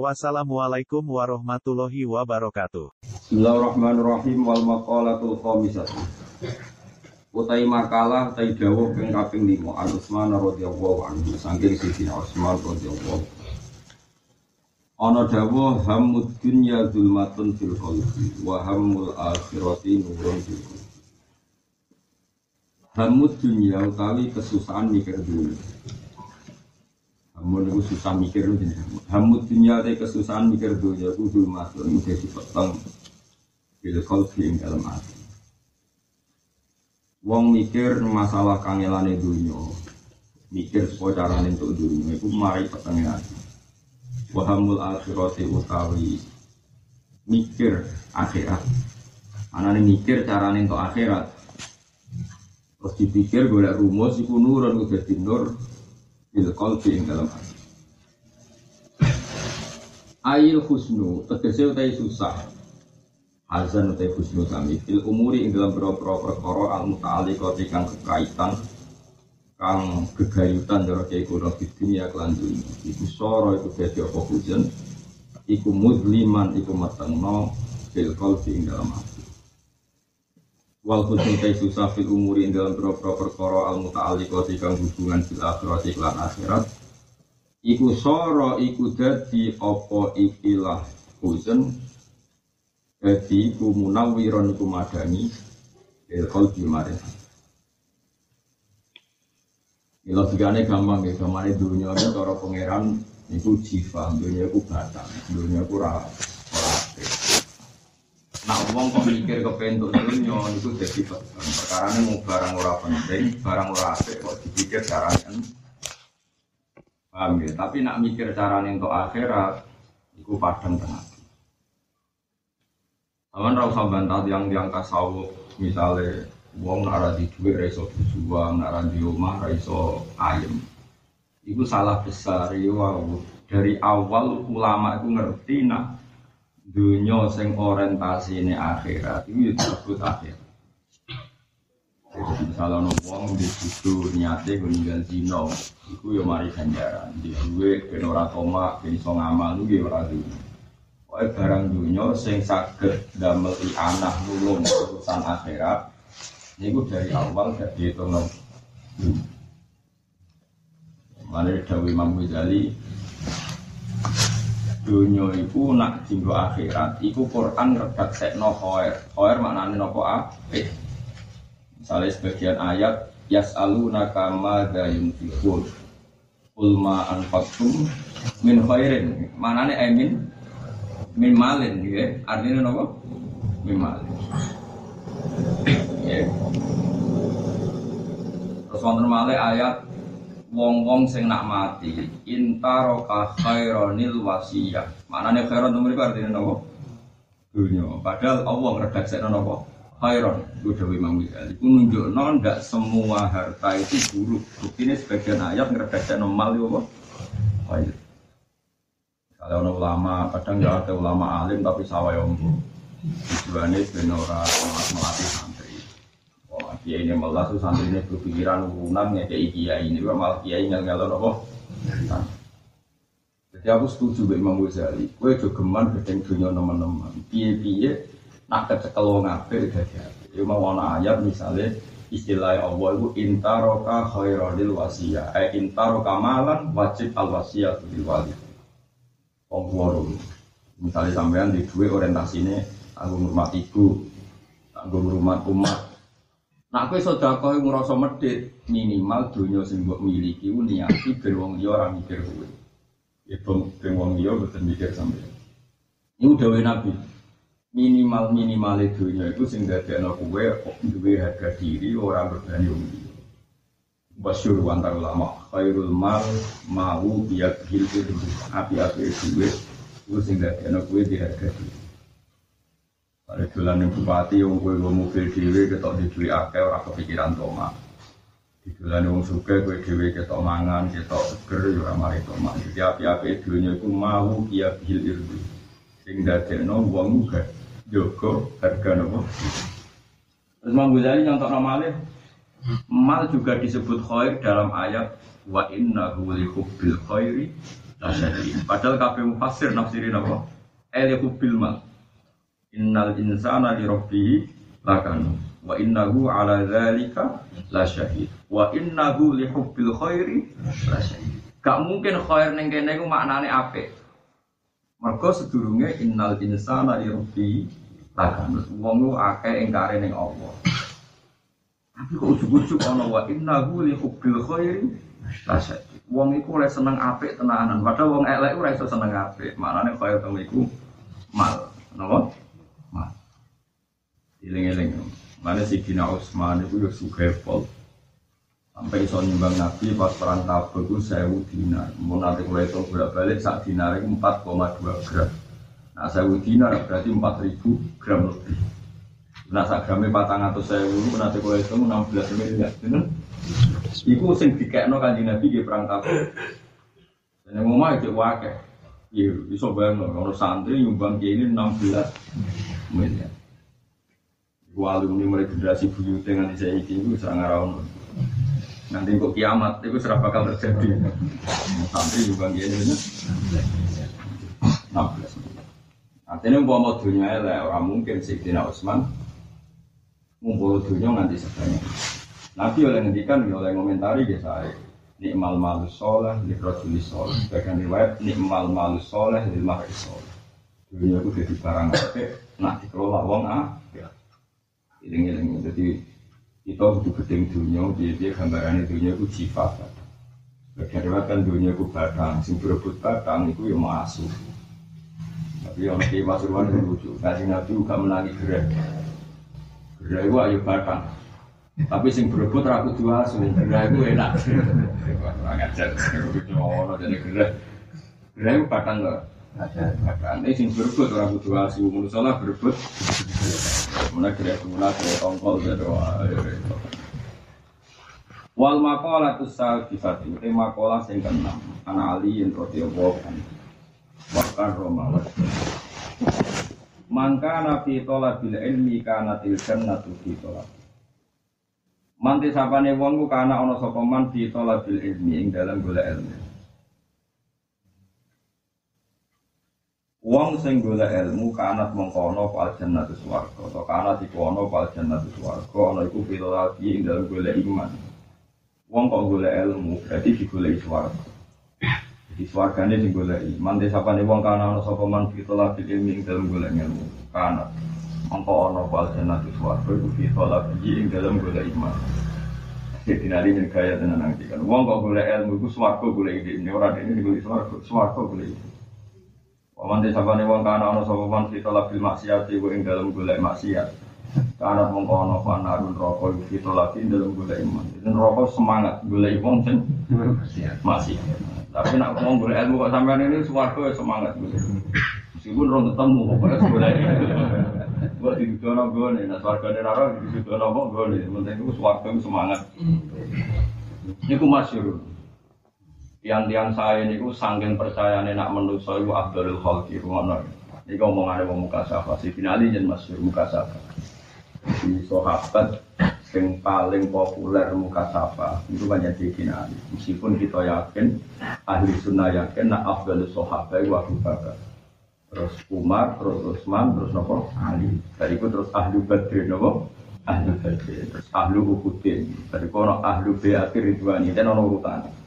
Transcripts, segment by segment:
Wassalamualaikum warahmatullahi wabarakatuh. Bismillahirrahmanirrahim wal maqalatul khamisatu. Utai makalah utai dawuh ping kaping 5 An Utsman radhiyallahu anhu saking Sidina Utsman radhiyallahu Ana dawuh hamud dunya zulmatun fil qalbi wa hammul akhirati nurun fil qalbi. Hamud dunya utawi kesusahan mikir dunia. Hamud itu susah mikir dunia. Hamud dunya utawi kesusahan mikir dunia itu zulmatun jadi peteng bil qalbi ing dalam hati. Wong mikir masalah kangelane dunia, mikir supaya carane untuk dunia itu mari petenge hati. Wahamul akhirati utawi mikir akhirat. Anane mikir carane untuk akhirat. Terus dipikir golek rumus iku nurun ku dadi nur bil qalbi ing dalam hati. Ail husnu tegese utai susah. Azan utai husnul kami. Fil umuri ing dalam boro-boro perkara al muta'alliqati kang kekaitan kang gegayutan cara kiai di dunia kelan iku soro iku dadi apa hujan? Iku musliman iku metengno fil qalbi ing dalam hati wal husnul tay susah fil umuri dalam boro-boro perkara al muta'alliqati kang hubungan fil akhirati kelan akhirat. Iku soro iku dadi apa ikilah hujan jadi ku munawiron ku madani il qalbi maring. Ya logikane gampang ya, dunia ini cara pangeran itu jiwa, dunia itu batang, dunia itu ora Nah, uang kok mikir ke pentuk dunia itu jadi perkara ini mau barang ora penting, barang ora apik kok dipikir caranya. Paham ya? Tapi nak mikir caranya untuk akhirat, itu padang tengah. Aman rasa bantah yang yang kasau misalnya uang nara di duit reso berjuang nara di rumah reso ayam. Itu salah besar ya wow. Dari awal ulama itu ngerti nak dunia sing ini akhirat itu ya disebut akhir. Jadi misalnya no uang di situ niatnya meninggal zino, itu ya mari ganjaran. Di duit penora toma, penisa ngamal itu ya orang Pokoknya barang dunia sing saged damel anak nulung urusan akhirat ini dari awal gak dihitung Mana Dawi Imam Ghazali Dunia itu nak jinggo akhirat Iku Quran redak sekno khoer Khoer maknanya nopo apik Misalnya sebagian ayat Yas'alunaka madha yunfikun Ulma anfaqtum min khairin. Manane emin min malin ya artinya apa min malin. Ya terus wonten malih ayat wong-wong sing nak mati intaroka khaironil wasiyah. Maknanya khairon itu mereka artinya apa? Dunia. Padahal Allah ngeredaksekno apa? Khairon. Itu Dewi Imam Ghazali. Itu nunjukno ndak semua harta itu buruk. Buktinya sebagian ayat ngeredaksekno mal itu apa? Kalau ada ulama, kadang ya ada ulama alim tapi sawah ombo. Tujuannya benora melatih kiai ini malah tuh santri ini berpikiran urunan ya kayak kiai ini, malah kiai ngel ngel apa? Jadi aku setuju dengan Imam Ghazali. Kue jogeman gedeng dunia teman-teman. Piye-piye nak kecekel wong apik dadi apik. Ya mau ayat misalnya istilah Allah itu intaroka khairadil wasiyah. Eh intaroka malan wajib al wasiyah bil walid wong Misalnya sampean di dua orientasi ini, aku ngurmat ibu, aku ngurmat umat. Aku kau yang ngerasa medit minimal dunia sing mbok miliki ku niati ben wong liya ora mikir kowe. Ya ben wong liya boten mikir sampean. Ini udah Nabi. Minimal minimal dunia itu sing dadekno kowe duwe harga diri orang berani wong liya. Basyur wantar ulama khairul mal mau biak hilfir api api duwe itu sing dadi ana kuwe di harga diri Ada dolan bupati, yang gue gue mobil dewe, ketok di duit akeh, orang kepikiran toma. Di dolan yang suka, gue dewe ketok mangan, ketok seger, ya orang mari toma. Jadi api-api dunia itu mau kia bil irdu. Sing dadekno wong juga joko harga nopo. Terus Imam Ghazali nyontok normalnya, mal juga disebut khair dalam ayat wa innahu li hubbil khairi. Padahal kabeh mufassir nafsirin apa? El hubbil mal. Innal insana li rabbih lakanu wa innahu ala dzalika lasyahid. Wa innahu li hubbil khairi lasyahid. Gak mungkin khair ning kene iku maknane apik. Mergo sedurunge innal insana li rabbih lakanu. Wong ku akeh ingkare ning Allah. Tapi kok ujug-ujug ana wa innahu li hubbil khairi lasyadid. Wong iku oleh seneng apik tenanan. Padahal wong elek ora iso seneng apik. Maknane kaya temu iku mal. Napa? Iling-iling. Mana si Dina Usman itu ya suka pol. Sampai iso nyumbang Nabi pas perang Tabuk itu sewu dinar. Mau nanti kalau itu bolak balik saat dinar itu 4,2 gram. Nah sewu dinar berarti 4000 gram lebih. Nah sak gramnya patang atau sewu nanti kalau itu 16 miliar. Iku sing dikekno kanjeng Nabi di perang Tabuk. Dan yang ngomong itu wakil. Iya, bisa bayang kalau santri nyumbang ini 16 miliar. Iku alumni mulai generasi dengan saya itu serang rawan. Nanti kok kiamat itu serah bakal terjadi. Santri nyumbang ini ini 16 miliar. Artinya mau dunia lah orang mungkin sih Dina Usman ngumpul dunia nganti sebanyak. Nabi oleh ngendikan, oleh ngomentari ya saya nikmal malus soleh li rojuli soleh sebagian riwayat nikmal malus soleh li mahri soleh dunia itu jadi barang apa nak dikelola wong ah iling iling jadi kita butuh gedeng dunia dia dia gambaran dunia itu sifat. Sebagian riwayat kan dunia itu batang. Sing berebut batang itu yang masuk. Tapi yang di pasuruan itu lucu. Kasih nabi juga menangi gerak gerak itu ayo batang. Tapi sing berebut ragu dua asu. Gerak itu enak. Kurang ajar ono jadi gerak gerak itu batang enggak batang. Ini sing berebut ragu dua asu. Menurut salah berebut mana gerak gula gerak tongkol jadi Wal makola tu salifati, te makola sing keenam, ana Ali yang radhiyallahu anhu. Bahkan Roma Mangka nabi tolabil ilmi kana til jannatu fi tolab. Manti sapane wong ku kana ana sapa man fi tolabil ilmi ing dalam golek ilmu. Wong sing golek ilmu kanat mengkono fal jannatu swarga atau kanat iku ana fal jannatu swarga ana iku tolabi ing dalam golek iman. Wong kok golek ilmu berarti digoleki swarga. Jadi swargane sing goleki. Mante sapane wong kana ana sapa man tolabil ilmi ing dalam golek ilmu. Kanat mengko ana fal jannatu swarga iku fi tolabi ing dalam golek iman. Jadi nanti ini gaya tenan nanti kan. Wong kok golek ilmu iku swarga golek ini ora dene golek swarga, swarga golek ini. Waman desapane wong kana ana sapa man fi talabil maksiat iku ing dalem golek maksiat. Kana mongko ana panarun rokok iku fi talabi ing dalem golek iman. Itu rokok semangat golek wong sing maksiat. Tapi nak wong golek ilmu kok sampean ini swarga semangat golek. Meskipun rong ketemu pokoknya golek. Buat di gue nih, nah swarga nih raro di gue nih. Penting itu swarga semangat. Ini ku masyur. Tiang-tiang saya niku percaya nak menuso iku Abdul Khalqi ngono. Iki omongane wong muka safa, si finali jen masyhur muka safa. Di sahabat yang paling populer muka safa itu banyak di finali. Meskipun kita yakin ahli sunnah yakin nak Abdul sahabat itu Abu Bakar. Terus Umar, terus Utsman, terus nopo Ali. Dari itu terus ahli Badr nopo ahli Badr, terus ahli Uhudin. Dari kono ahli Beatir Ridwani dan ono urutan.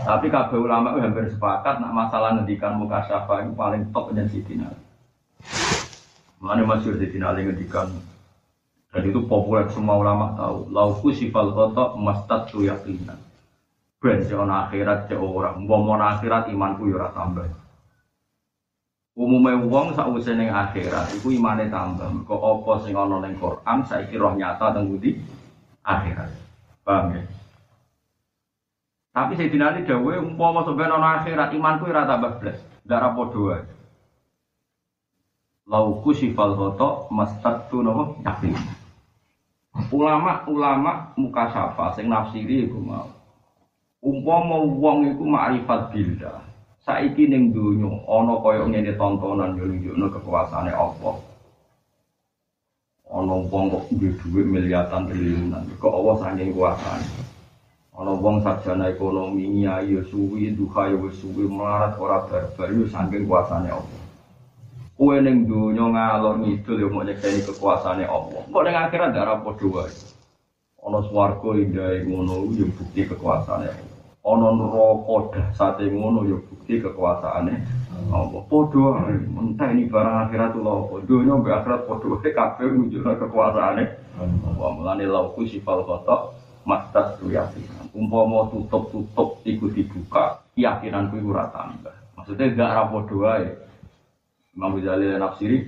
Tapi kabeh ulama itu hampir sepakat nak masalah ngendikan muka syafa itu paling top dan Sidina. Mana masyur Sidina Ali ngendikan dan itu populer semua ulama tahu. Lauku sifal kotok mastad tu yakinan. Ben seorang akhirat se orang, akhirat imanku yura tambah. Umumnya wong sakwise ning akhirat iku imane tambah. Kok apa sing ana Quran saiki roh nyata teng akhirat. Paham ya? Tapi saya dinali dawe umpama sampai nono akhirat imanku ora tambah blas, darah podo lauku sifal foto mastatu nopo yakin. Ulama-ulama muka syafa sing nafsiri iku mau. Umpama wong iku makrifat billah. Saiki ning donya ana kaya ngene tontonan yo nunjukno kekuasaane Allah. Ana wong kok duwe dhuwit miliaran triliunan, kok Allah saking kuasane. Ana wong sarjana ekonomi nyai yo suwi, duha yo suwi melarat ora barbar yo saking kuasane Allah. Kue ning donya ngalor ngidul ya mau nyekseni kekuasaane Allah. Kok ning akhirat ndak padha wae. Ana swarga indah ngono ya bukti kekuasaane. Ana neraka dahsate ngono ya bukti kekuasaane Allah. Padha ini barang akhirat lho. Donya mbek akhirat padha wae kabeh nunjukno kekuasaane Allah. Mulane lauku sifal khata mastas yakin. Umpama tutup-tutup iku dibuka, keyakinanku iku ora tambah. Maksudnya gak ra padha wae. Imam Ghazali nafsiri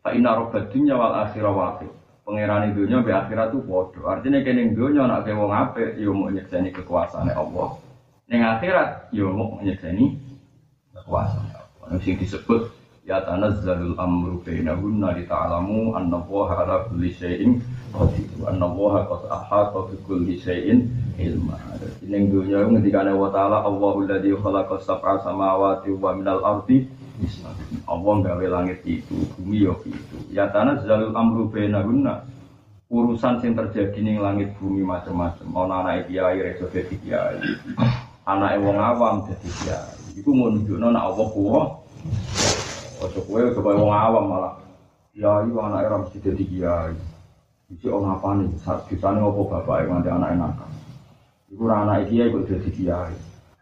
fa inna rabbad dunya wal akhirah waqi. Pangeran dunya be akhirat tuh padha. Artinya kene dunya nek ke wong apik ya mau nyekseni kekuasaane Allah. Ning akhirat ya mau nyekseni kekuasaan Allah. Sing disebut ya tanazzalul amru bainahunna li ta'lamu anna Allaha ala kulli syai'in qadir. Anna Allaha qad ahata bi kulli syai'in ilma. Ning dunya ngendikane wa ta'ala Allahu alladzi khalaqa sab'a samawati wa minal ardi Allah gawe langit itu, bumi yo itu. Ya tanah zalul amru bainahunna. Urusan sing terjadi ning langit bumi macam-macam. Ana anak kiai reso dadi kiai. Anak wong awam dadi kiai. Iku mau nunjukno Allah kuwa. Ojo kowe coba wong awam malah. Ya iya anak era mesti dadi kiai. Iki orang apa nih? Saat kisahnya apa bapak yang nanti anak enak. Iku anak kiai kok dadi kiai.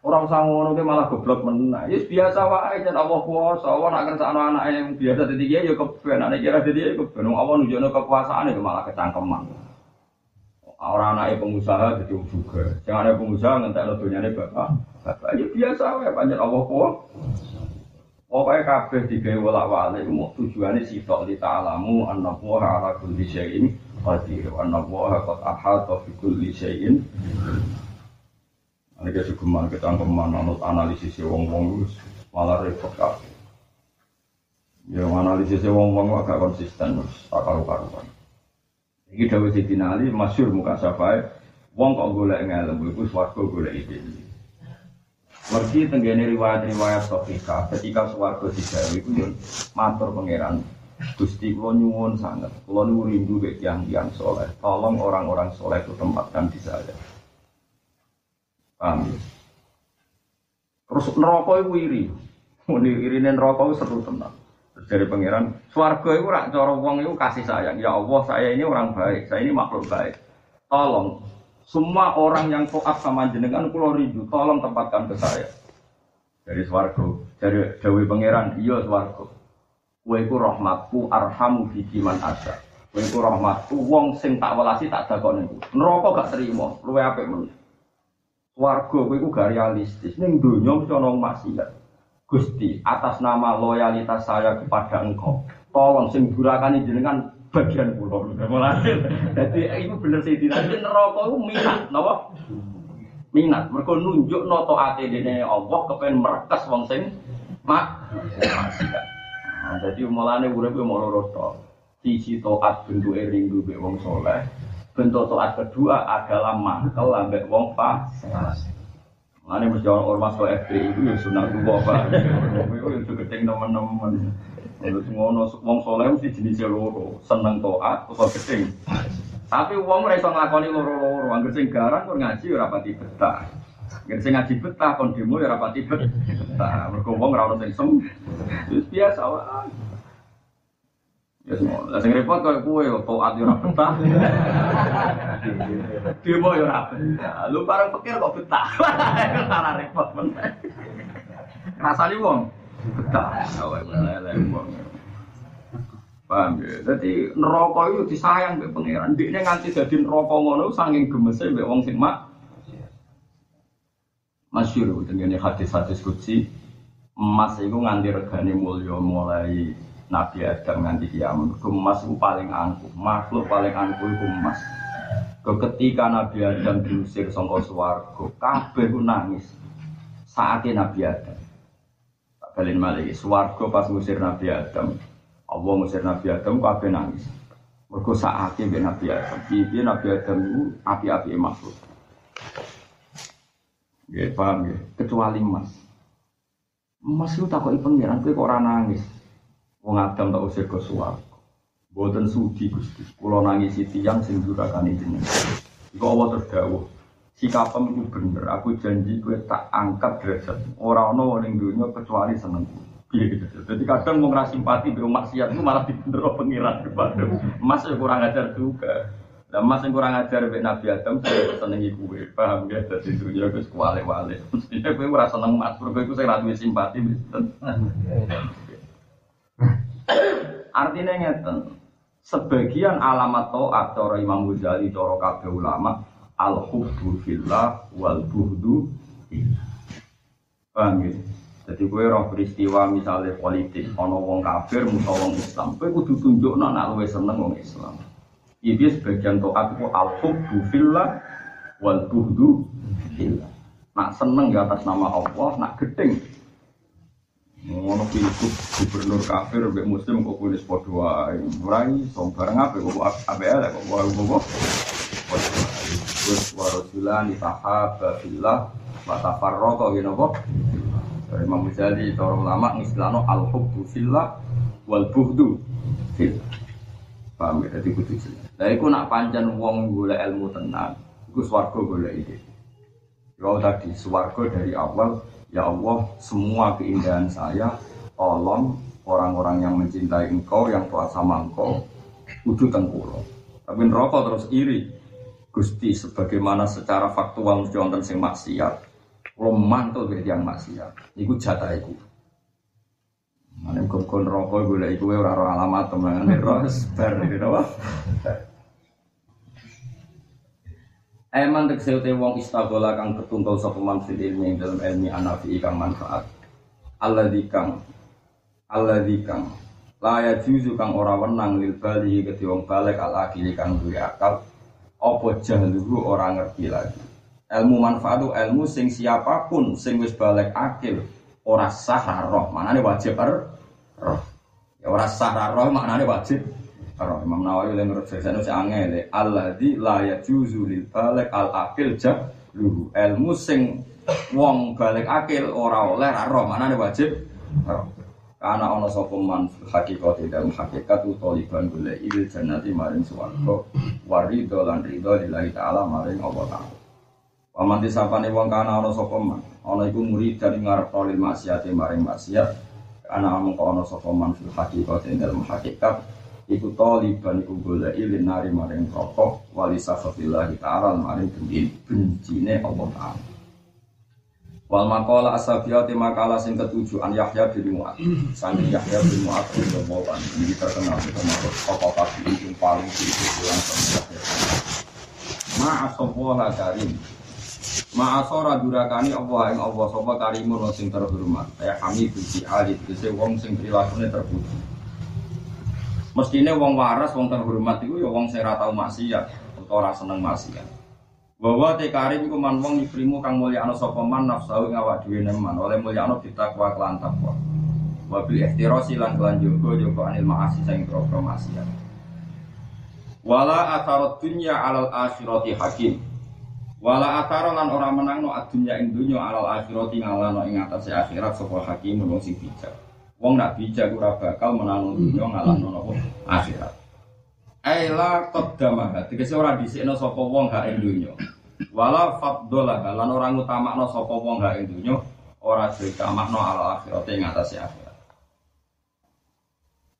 Orang usah ngono malah goblok menang. Ya biasa wae jan Allah kuwasa. Allah nak kersane anak yang biasa dadi kiai ya keben, anak kira dadi ya keben. Allah nunjukno kekuasaan itu malah kecangkeman. Orang anaknya pengusaha jadi juga. Yang ada pengusaha ngentek dunyane bapak. Bapak ya biasa wae panjat Allah kuwasa. Pokoknya kabeh digawe wolak-walik mau tujuannya sitok li ta'lamu anna Allaha ala kulli syai'in qadir wa anna Allaha qad ahata bi kulli syai'in ini kita sugeman, kita angkeman, anut analisis wong-wong malah repot kabeh. Ya analisis wong-wong agak konsisten, tak karu-karuan. Iki dawuh Sidina Ali muka safai, wong kok golek ngelem iku swarga golek ide. Mergi tenggene riwayat-riwayat sahihah ketika swarga digawe iku yo matur pangeran Gusti kula nyuwun sangat, kula niku rindu mek tiyang-tiyang soleh. Tolong orang-orang soleh itu tempatkan di saya. Paham ya? Terus neraka itu iri. Muni irine neraka itu seru tenang. Terus dari pangeran, swarga itu rak cara wong itu kasih sayang. Ya Allah, saya ini orang baik, saya ini makhluk baik. Tolong semua orang yang taat sama jenengan kula rindu, tolong tempatkan ke saya. Dari swarga, dari Dewi pangeran, iya swarga. Kowe iku rahmatku arhamu fi man asa. Kowe iku rahmatku wong sing tak welasi tak dakoni. Neraka gak terima, luwe apik meneh. warga kowe iku gak realistis ning donya mesti ana maksiat. Gusti, atas nama loyalitas saya kepada engkau, tolong sing durakane jenengan bagian kula. Dadi iku bener sih dinasti neraka iku minat, napa? Minat, mergo nunjuk noto ate dene Allah kepen merekes wong sing mak. Nah, jadi mulane urip yo mau loro to. Sisi taat bentuke rindu mek wong soleh, bentuk taat kedua adalah mangkel ambek wong fasik. Mana mesti orang ormas ke FPI itu ya sunat dua pak. Itu yang gedeng teman-teman. Terus ngono wong soleh mesti jenisnya loro, seneng taat atau gedeng. Tapi wong ora iso nglakoni loro-loro, anggere sing garang kok ngaji ora pati betah. Anggere sing ngaji betah kon demo ya ora pati betah. Mergo wong ora ono sing sem. Wis biasa wae. Ya semua, lah sing repot koyo kowe taat yo ora betah. Demo yo ora betah. Lu bareng pikir kok betah. Ora repot men. Rasane wong betah. Awake meleleh wong. Paham ya? Jadi neraka itu disayang mbek pangeran. Dikne nganti dadi neraka ngono saking gemese mbek wong sing mak. Masyur dengan hadis-hadis kutsi emas itu nganti regane mulya mulai Nabi Adam nganti kiamat. Emas itu paling angkuh, makhluk paling angkuh itu emas. Ketika Nabi Adam diusir sangka swarga, kabeh nangis. Saatnya Nabi Adam. Tak balen malih, swarga pas ngusir Nabi Adam. Allah ngusir Nabi Adam kabeh nangis. Mergo sakake mbek Nabi Adam. Piye Nabi Adam itu api-api makhluk. Nggih, paham ya? Kecuali emas. Emas itu takoki pangeran kowe kok ora nangis. Wong Adam tak usir ke swarga. Boten sudi Gusti. Kula nangisi tiyang sing durakane jenengan. Iku Allah. Sikapem itu bener. Aku janji kowe tak angkat derajat. Ora ana wong ning dunya kecuali seneng. Gitu. Jadi kadang mau ngerasa simpati be maksiat itu malah dibendero pengiran kepada. Mas ya kurang ajar juga. Lah mas yang kurang ajar be Nabi Adam saya senengi kue, paham ya? Jadi dunia gue kuale wale. Mestinya gue merasa seneng mas, gue gue saya ratu simpati. Artinya ngeten, sebagian alamat to'at cara Imam Ghazali, cara kabeh ulama, al hubbu fillah wal buhdu. Paham ya? Jadi gue roh peristiwa misalnya politik, ono wong kafir, musuh wong Islam, gue kudu tunjuk nak luwe seneng wong Islam. Ini sebagian toat itu al hubbu fillah wal buhdu fillah. Nak seneng ya atas nama Allah, nak gedeng. Ngono pilgub gubernur kafir mbek muslim kok kulis padha wae. Ora iso bareng apa kok ABL kok wae kok. Terus warasulan tahaba fillah wa tafarraqa ngene apa? Dari Imam Ghazali, para ulama ngistilahno al hubbu fillah wal buhdu fillah. Paham ya? Jadi kudu jelas. Lah iku nak pancen wong golek ilmu tenang, iku swarga golek iki. Kalau tadi swarga dari awal, ya Allah, semua keindahan saya tolong orang-orang yang mencintai engkau, yang tua sama engkau, kudu tengkulo. Tapi neraka terus iri. Gusti sebagaimana secara faktual mesti wonten sing maksiat, kalau mantul dari yang maksiat, itu jatah itu. Mana kon rokok gue lagi gue orang alamat teman ros bar gitu? Eman te wong istagola kang ketuntul sapa man fil ilmi dalam ilmi anafi kang manfaat. Allah dikang Allah dikang laya juzu kang ora wenang lil bali ke wong balik al akili kang duwe akal apa jahluhu ora ngerti lagi. Ilmu manfaat ilmu sing siapa pun sing wis balik akil ora sah roh, manane wajib er, roh. Ya ora sah roh maknane wajib roh. Imam Nawawi yang menurut saya itu angel alladzi la yajuzu lil balik al akil luhu ilmu sing wong balik akil ora oleh roh manane wajib roh. Karena ono sapa man hakikat dalam hakikat utoliban golek il jannati maring swarga warido lan ridho lillahi taala maring Allah taala. Paman disapane wong kana ana sapa man, ana iku murid dari ngarep lil maksiat maring maksiat. Ana amung ana sapa man hakikat dalam hakikat iku taliban iku golek ilin nari maring rokok wali safafillahi ta'ala maring bencine Allah taala. Wal makola asabiyati makalah sing ketujuh an Yahya bin Mu'ad. Sangin Yahya bin Mu'ad bin Jomoban. Ini terkenal termasuk tokoh kafir yang paling itu yang Yahya. Ma'asoboha karim. Ma'asora durakani Allah yang Allah sopa karimun sing terhormat. Kayak kami si Ali. Bisa wong sing perilakunya terpuji. Mestinya wong waras, wong terhormat itu ya wong sing ratau maksiat. Atau ora seneng maksiat. Bahwa te karim iku man wong yukrimu kang mulyakno sapa man nafsu ngawak dhewe neman oleh mulyakno ditakwa kelan takwa. Wa bil ihtirasi lan kelan jogo jogo anil maasi sing pro maksiat. Wala atharat dunya alal akhirati hakim. Wala athara lan ora menangno adunya ing dunya alal akhirati ngalano ing atase akhirat sapa hakim wong sing bijak. Wong nak bijak ora bakal menangno dunya ngalano napa akhirat. Aila qaddamah. Tegese ora dhisikno sapa wong hak ing donya. Wala faddolah lan ora ngutamakno sapa wong hak ing donya ora ditamakno ala akhirat ing atase akhirat.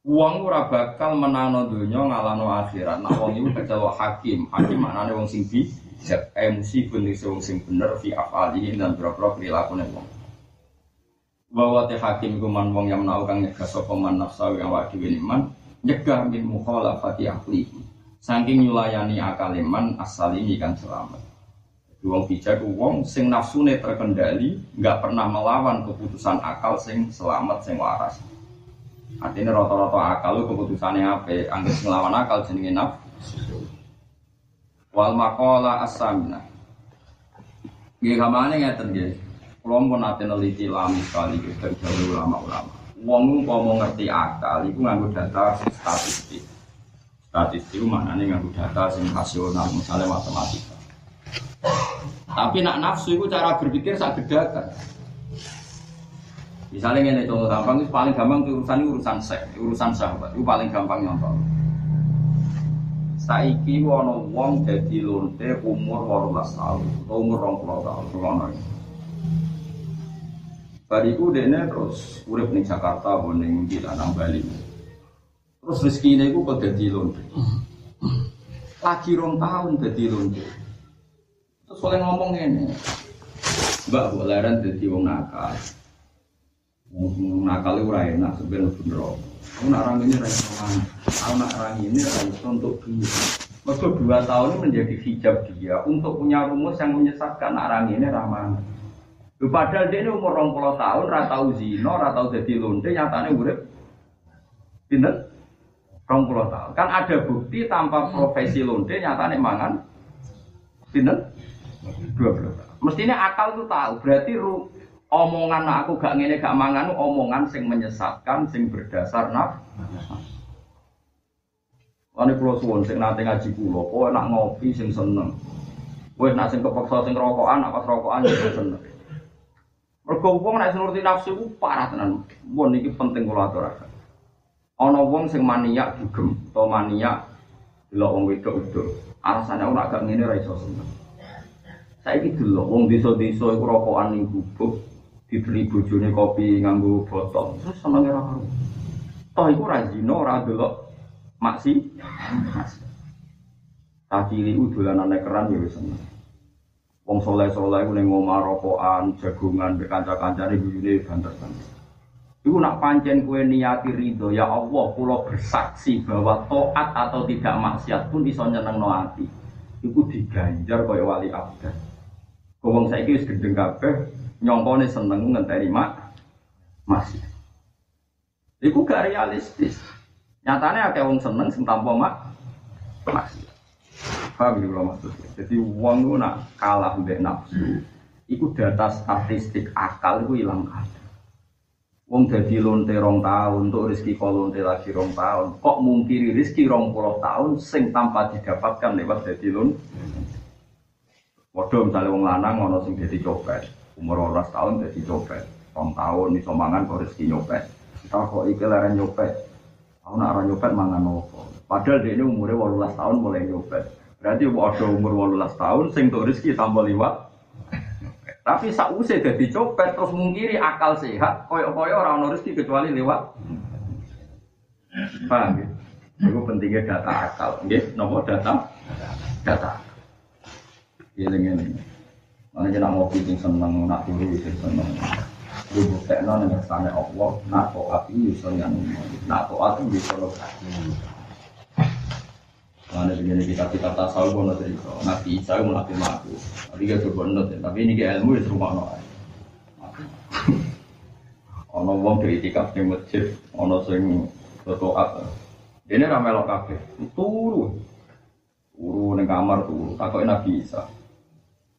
Wong ora bakal menano donya ngalano akhirat. Nah wong iku kecewa hakim. Hakim maknane wong sing bijak, emosi bener wong sing bener fi afalihi dan boro-boro prilakune wong. Bahwa hakim iku man wong yang menawa kang nyegah sapa man nafsu yang awak dhewe man nyegah min mukhalafati ahlihi saking nyulayani akaliman asal ini kan selamat Wong bijak wong sing nafsune terkendali, nggak pernah melawan keputusan akal sing selamat sing waras. Artinya rata-rata akal lu keputusannya apa? Anggap ngelawan akal jenenge nafsu. Wal makola asamina. Gak kamane ngeten nggih. Kulo pun nate neliti lami sekali dari ulama-ulama. Wong mau ngerti akal, itu nganggo data statistik. Statistik maknanya nganggo data sing rasional, misalnya matematika. Tapi nak nafsu itu cara berpikir sak gedakan. Misalnya ini contoh gampang itu paling gampang itu urusan urusan seks, urusan sahabat itu paling gampang nyontoh. Saiki wono wong jadi lonte umur 18 tahun, umur 20 tahun, ngono. Bariku dene terus urip ning Jakarta apa ning Lanang Bali. Terus rezekine iku kok dadi lonte. Lagi rong tahun dadi lonte. Terus oleh ngomong ini, Mbak boleran dadi wong nakal. Wong nakal itu ora enak sebenarnya bener. Aku nak ini rai Aku nak ini rai untuk dia. Mereka dua tahun ini menjadi hijab dia untuk punya rumus yang menyesatkan orang ini ramah. Padahal dia ini umur 20 tahun, ratau zino, ratau jadi lonte, nyatanya urip. Pinter? 20 tahun. Kan ada bukti tanpa profesi lonte, nyatanya mangan. Pinter? 20 tahun. Mestinya akal itu tahu, berarti ru, omongan aku gak ngene gak mangan omongan sing menyesatkan sing berdasar naf. Ane pulau suwon sing nate ngaji pulau, kowe nak ngopi sing seneng. Kowe nak sing kepeksa sing rokokan, apa rokokan sing seneng. Mergo wong nek nuruti nafsu ku parah tenan. Mun iki penting kula aturaken. Ana wong sing maniak dugem utawa maniak delok wong wedok-wedok. Alasane ora gak ngene ra iso seneng. Saiki delok wong desa-desa iku rokokan ning gubuk, dibeli bojone kopi nganggo botol. Terus seneng ora karo. Toh iku ra zina ora delok maksi. Maksi. Tapi ini udulanane keran ya wis seneng. Wong soleh soleh ning ngomah rokokan, jagungan, berkanca-kancane guyune banter-banter. Iku nak pancen kue niati ridho ya Allah, pulau bersaksi bahwa toat atau tidak maksiat pun iso nyeneng no hati. Iku diganjar kaya wali abad. Wong saiki wis gendeng kabeh, nyongkone seneng ngenteni mak maksiat. Iku gak realistis. Nyatanya akeh wong seneng sing mak maksiat. Paham ya kalau maksudnya? Jadi uang itu nak kalah mbek nafsu. Iku data statistik akal itu hilang ada. Wong jadi lonte rong tahun, untuk rezeki kok lonte lagi rong tahun. Kok mungkiri rezeki rong puluh tahun, sing tanpa didapatkan lewat jadi lonte. Waduh misalnya wong lanang ngono sing jadi copet, umur 12 tahun jadi copet, rong tahun iso mangan kok rezeki nyopet. Kita kok iki leren nyopet, aku nak nyopet mangan nopo. Padahal dia ini umurnya 18 tahun mulai nyopet. Berarti ada umur 18 tahun sing tuh rezeki tambah liwat. Tapi sausé dadi copet terus mungkiri akal sehat, koyo-koyo orang ono rezeki kecuali lewat. Paham ya? Itu pentingnya data akal. Nggih, nopo data? Data. Eling-eling. Mana jenang ngopi sing seneng, nak turu sing seneng. Lu buktekno ning kersane Allah, nak taat iki iso yang nak taat iki iso Mana begini kita kita tasawuf bono cerita. Nabi Isa nabi mati. Tapi gak coba nut Tapi ini kayak ilmu itu rumah noai. Ono wong kritikaf di masjid. Ono sing berdoa. Ini ramelok kafe. Turu. Turu neng kamar turu. Takut Nabi Isa.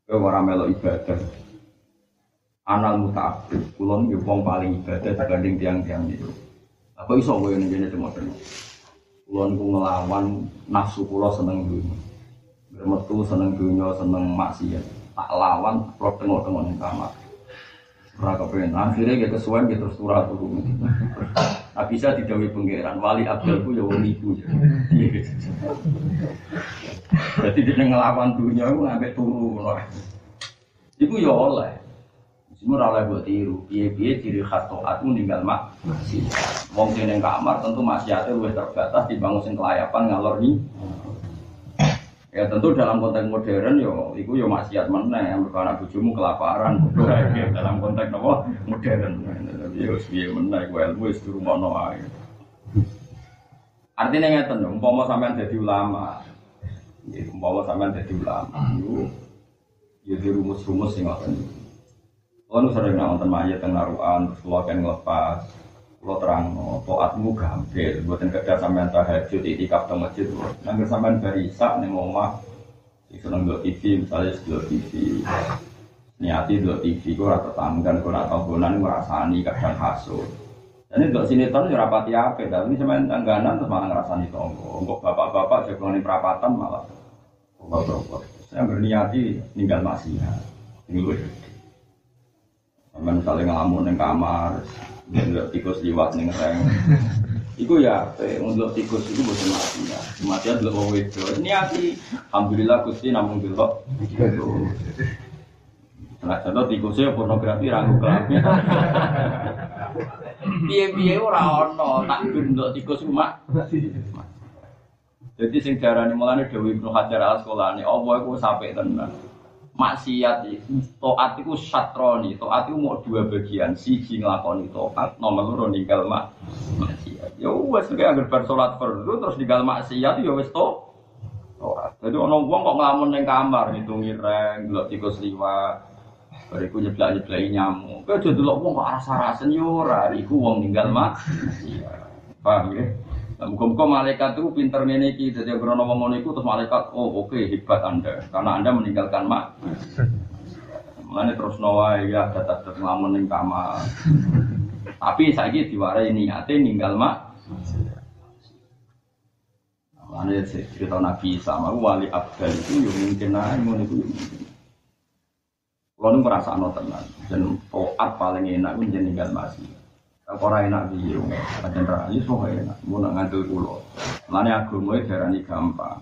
Kau ramelok ibadah. Anal mutaabid. Kulon wong paling ibadah dibanding tiang-tiang itu. Apa iso gue ini jadi cuma Kulon ku ngelawan nafsu kulo seneng dunia. Bermetu seneng dunia, seneng maksiat. Tak lawan, kalau tengok-tengok ning kamar. Ora kepengen. Akhirnya kita kesuwen kita terus turun turun. Tak bisa didawi pengiran. Wali Abdulku ya wong iku. Jadi dia ngelawan dunia aku ngambil turu. Iku ya oleh. Semua oleh buat tiru. Piye-piye ciri khas toat meninggal mak. Wong sing ning kamar tentu maksiatnya lebih terbatas dibangun sing kelayapan ngalor nih. Ya tentu dalam konteks modern yo iku yo maksiat meneh mergo anak bojomu kelaparan dalam konteks nopo modern. Yo piye meneh ku ilmu wis dirumono ae. Artinya ngeten umpama sampean dadi ulama. Umpama sampean dadi ulama yo yo di rumus-rumus sing ngoten. Kalau sering nonton mayat teng naruhan, terus kalau kan ngelepas, kalau terang no, toatmu gampil, buatin kerja sampean tahajud, itikaf teng masjid, nanti sampean barisa nih omah, seneng dua TV, misalnya dua TV, niati dua TV, gue rata tanggan, gue rata bonan, gue rasani kadang hasil. Jadi untuk sinetron ya rapati apa, tapi semen angganan terus malah ngerasani tonggo. Kok bapak-bapak jagoan perapatan malah bapak-bapak. Saya berniati ninggal maksiat. Ini gue. Sampai misalnya ngelamun di kamar, nggak tikus liwat nih reng. Iku ya, untuk tikus itu bukan mati ya. Mati ya dulu itu. Ini hati, alhamdulillah gusti namun dulu. Nah, contoh tikusnya pornografi ragu kelamin. Piye-piye ora ono takbir untuk tikus rumah. Jadi sing diarani mulane Dewi Ibnu Hajar al Asqalani, Allah iku sampai tenan. Maksiat taat itu satroni, taat itu mau dua bagian, siji nglakoni taat, nomor loro ninggal mak maksiat. Ya wes nek anggere bar salat fardu terus ninggal maksiat ya wes to. Taat. Jadi ono wong kok nglamun ning kamar ngitungi reng, delok tikus liwat, Bariku nyeblak-nyeblaki nyamuk. Kowe aja delok wong kok rasa-rasen yo ora, iku wong ninggal mak. Paham ya? Muka-muka malaikat itu pinter iki, jadi krono wong ngono iku terus malaikat, oh oke hebat Anda karena Anda meninggalkan mak. Mulane terus nawa ya dadak nglamun ning kamar. Tapi saiki diwarai niate ninggal mak. Mulane cerita Nabi sama wali abdal itu yo mungkin ae ngono. Kalau nu merasa no tenan, dan toat paling enak pun jadi ninggal masih. Orang enak di rumah, pancen rayu semua enak. Mau nak ngantul pulau. Lani agama itu darani gampang.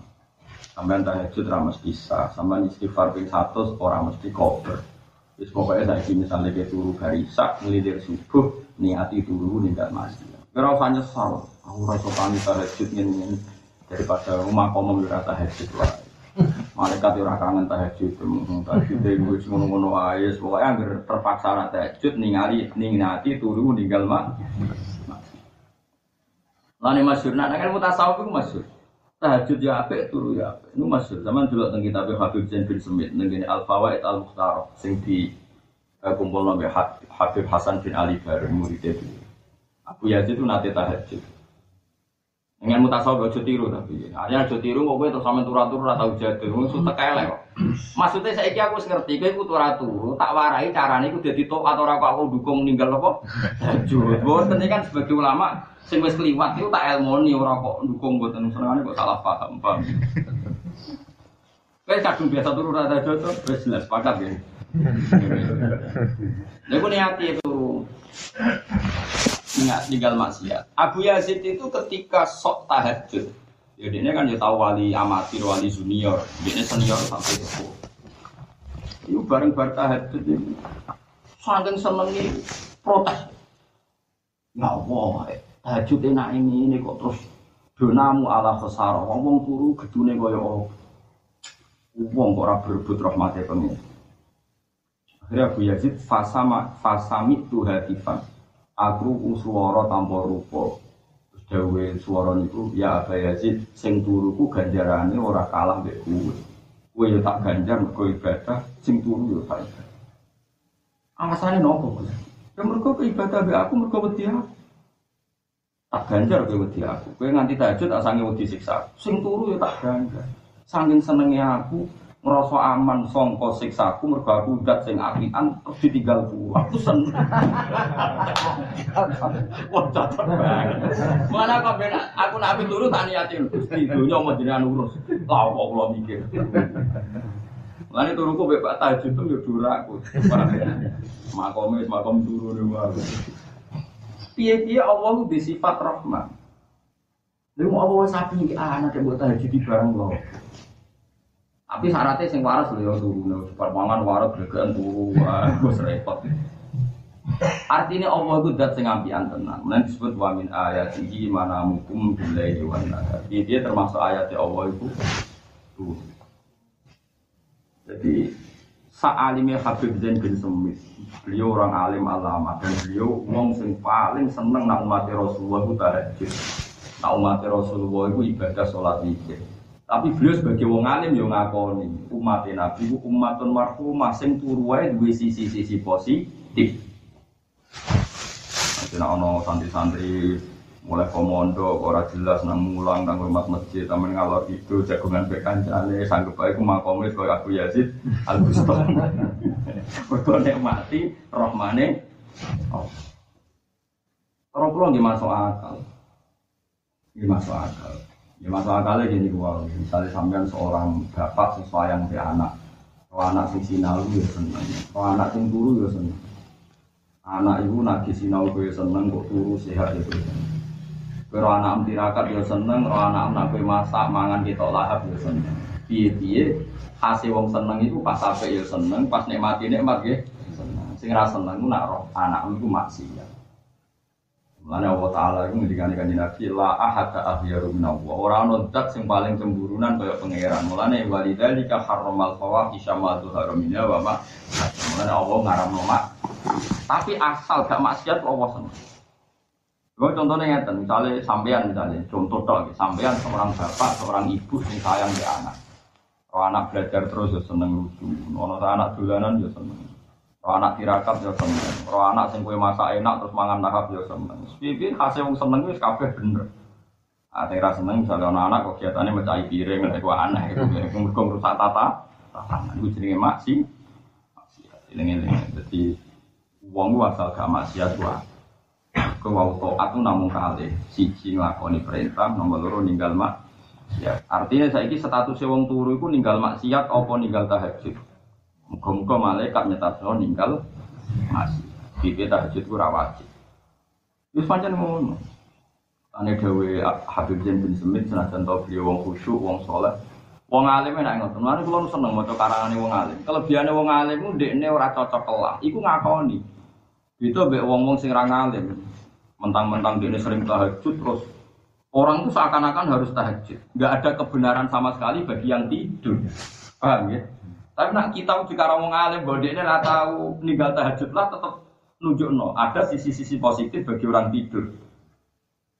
Sampai tahajud ramas bisa, sampai istighfar ping satu orang mesti kober. Terus pokoknya saya ini misalnya kayak turu garisak, ngelidir subuh, niati turu ninggal masih. Kira usah nyesal, aku rasa panik tahajud ini daripada rumah komo berasa tahajud. Malaikat ora kangen tahajud, tahajud itu wis ngono-ngono ae, pokoke anggere terpaksa ora tahajud ningali ningati turu ninggal mak. Lane masyhur, nek kan mutasawuf iku masyhur. Tahajud ya apik, turu ya apik. Iku masyhur. Zaman dulu teng kitab Habib Zain bin Semit ning Al Fawaid Al Mukhtar sing di eh, kumpul nabi Habib Hasan bin Ali bareng murid itu. Abu Yazid itu nate tahajud. Dengan mutasawuf aja tiru tapi. Hanya aja tiru kok kowe terus sampe turu-turu ora tau jadul. Wong sutek elek kok. Maksudnya saiki aku wis ngerti kowe iku turu-turu, tak warai carane iku dadi tok atau ora kok aku dukung ninggal apa? Tahajud. Boten kan sebagai ulama sing wis kliwat iku tak elmoni ora kok dukung boten senengane kok salah paham, paham. Kowe kadung biasa turu ora tahajud wis jelas pakat ya. Lha niati turu tinggal maksiat. Abu Yazid itu ketika sok tahajud, ya dia kan ya tahu wali amatir, wali junior, dia senior sampai itu. Itu bareng bareng tahajud itu, saking senengi protes. Nggak wah, tahajud enak ini ini kok terus donamu ala khosaro, ngomong turu gedune kaya apa. Kok ora berebut rahmate pengen. Akhirnya Abu Yazid fasama fasami tu aku suara tanpa rupa. Terus dawe suara niku ya Aba Yazid sing turuku ganjarane ora kalah mbek kowe kowe ya tak ganjar mergo ibadah sing turu ya tak ibadah. Alasane nopo ya mergo ibadah mbek aku mergo wedi tak ganjar kowe wedi aku. Kowe nganti tahajud tak sange wedi siksa sing turu ya tak ganjar. Saking senenge aku ngerasa aman songko siksaku mergo aku udat sing apian terus ditinggal ku aku seneng wah cocok banget mana kok ben aku nak api turu tak niatin Gusti donya mau jenengan urus lah kok kula mikir Lani turuku bebak tahajud tuh ya duraku. Makom wis makom turu nih aku. Piye-piye Allah ku sifat rahmat. Lalu Allah sapi anak yang buat tahajud di barang loh. Tapi syaratnya sing waras lho turu, super mangan waras gregekan wah wis repot. Artinya Allah itu dat sing ampian tenan. Mulane disebut wa min ayatihi mana mukum billahi wan nahar. Dia termasuk ayat Allah itu turu. Jadi Sa'alimnya Habib Zain bin Semit Beliau orang alim alama Dan beliau ngomong sing paling seneng Nak umat Rasulullah itu tahajud Nak umat Rasulullah itu ibadah sholat wikir tapi beliau sebagai wong alim yo ngakoni umat Nabi ku umatun marhumah sing turu wae duwe sisi-sisi positif. Nek ana santri-santri mulai komodo ora jelas nang mulang nang rumah masjid tamen ngalor itu jagongan pek kancane sanggup bae ku makome koyo aku Yazid Al Bustami. Mergo nek mati rohmane oh. Orang pulau nggih masuk akal. Nggih masuk akal. Ya masuk akalnya gini gua, misalnya sampean seorang bapak sesuai di anak, kalau anak sing sinau ya seneng, kalau anak sing turu ya seneng. Anak ibu nagi sinau gue seneng, kok turu sehat ya gue seneng. Kalau anak tirakat ya seneng, kalau anak anak gue masak mangan kita lahap ya seneng. Piye piye hasil wong seneng itu pas sampai ya seneng, pas nikmati nikmat ya seneng. Sing rasa seneng nak roh anak itu maksiat. Mulane Allah Taala itu ngendikane kanjeng Nabi la ahada ahyaru min Allah. Ora ono zat sing paling cemburunan kaya pangeran. Mulane walidzalika harramal fawahisha ma dzahara minha wa ma. Mulane Allah ngaramno mak. Tapi asal gak maksiat Allah seneng. Gue contohnya ngeten, misalnya sampean misalnya, contoh tok, sampean seorang bapak, seorang ibu yang sayang di anak. Kalau anak belajar terus ya seneng lucu, kalau anak dolanan ya seneng. Kalau anak tirakat ya seneng. Kalau anak sing kue masak enak terus mangan lahap ya seneng. Pipi hasil wong seneng wis kabeh bener. Yang seneng misalnya anak-anak kok kegiatannya mencari piring, ada dua anak itu, mereka merusak tata, tatanan itu jenenge maksi, maksiat. Ini ini, jadi uang gua asal gak maksiat gua. Kau mau taat tuh namun kali, siji nglakoni perintah, nomor loro ninggal mak. Ya, artinya saya ini statusnya wong turu itu ninggal maksiat, apa ninggal tahajud. Muka-muka malaikat nyetasno ninggal masih. Bibi tahajud itu rawajib. Itu pancen ngono. Ane dawe Habib Zain bin Semit senajan tau beliau wong khusyuk, wong soleh. Wong alim enak ngoten. Lan kula seneng maca karangane wong alim. Kelebihane wong alim ku ndekne ora cocok kelah. Iku ngakoni. Itu mbek wong-wong sing ra ngalim. Mentang-mentang dia sering tahajud terus orang itu seakan-akan harus tahajud. Nggak ada kebenaran sama sekali bagi yang tidur. Paham ya? Tapi nak kita jika orang ngalim bahwa dia nggak tahu ninggal tahajud lah tetap nunjuk no. Ada sisi-sisi positif bagi orang tidur.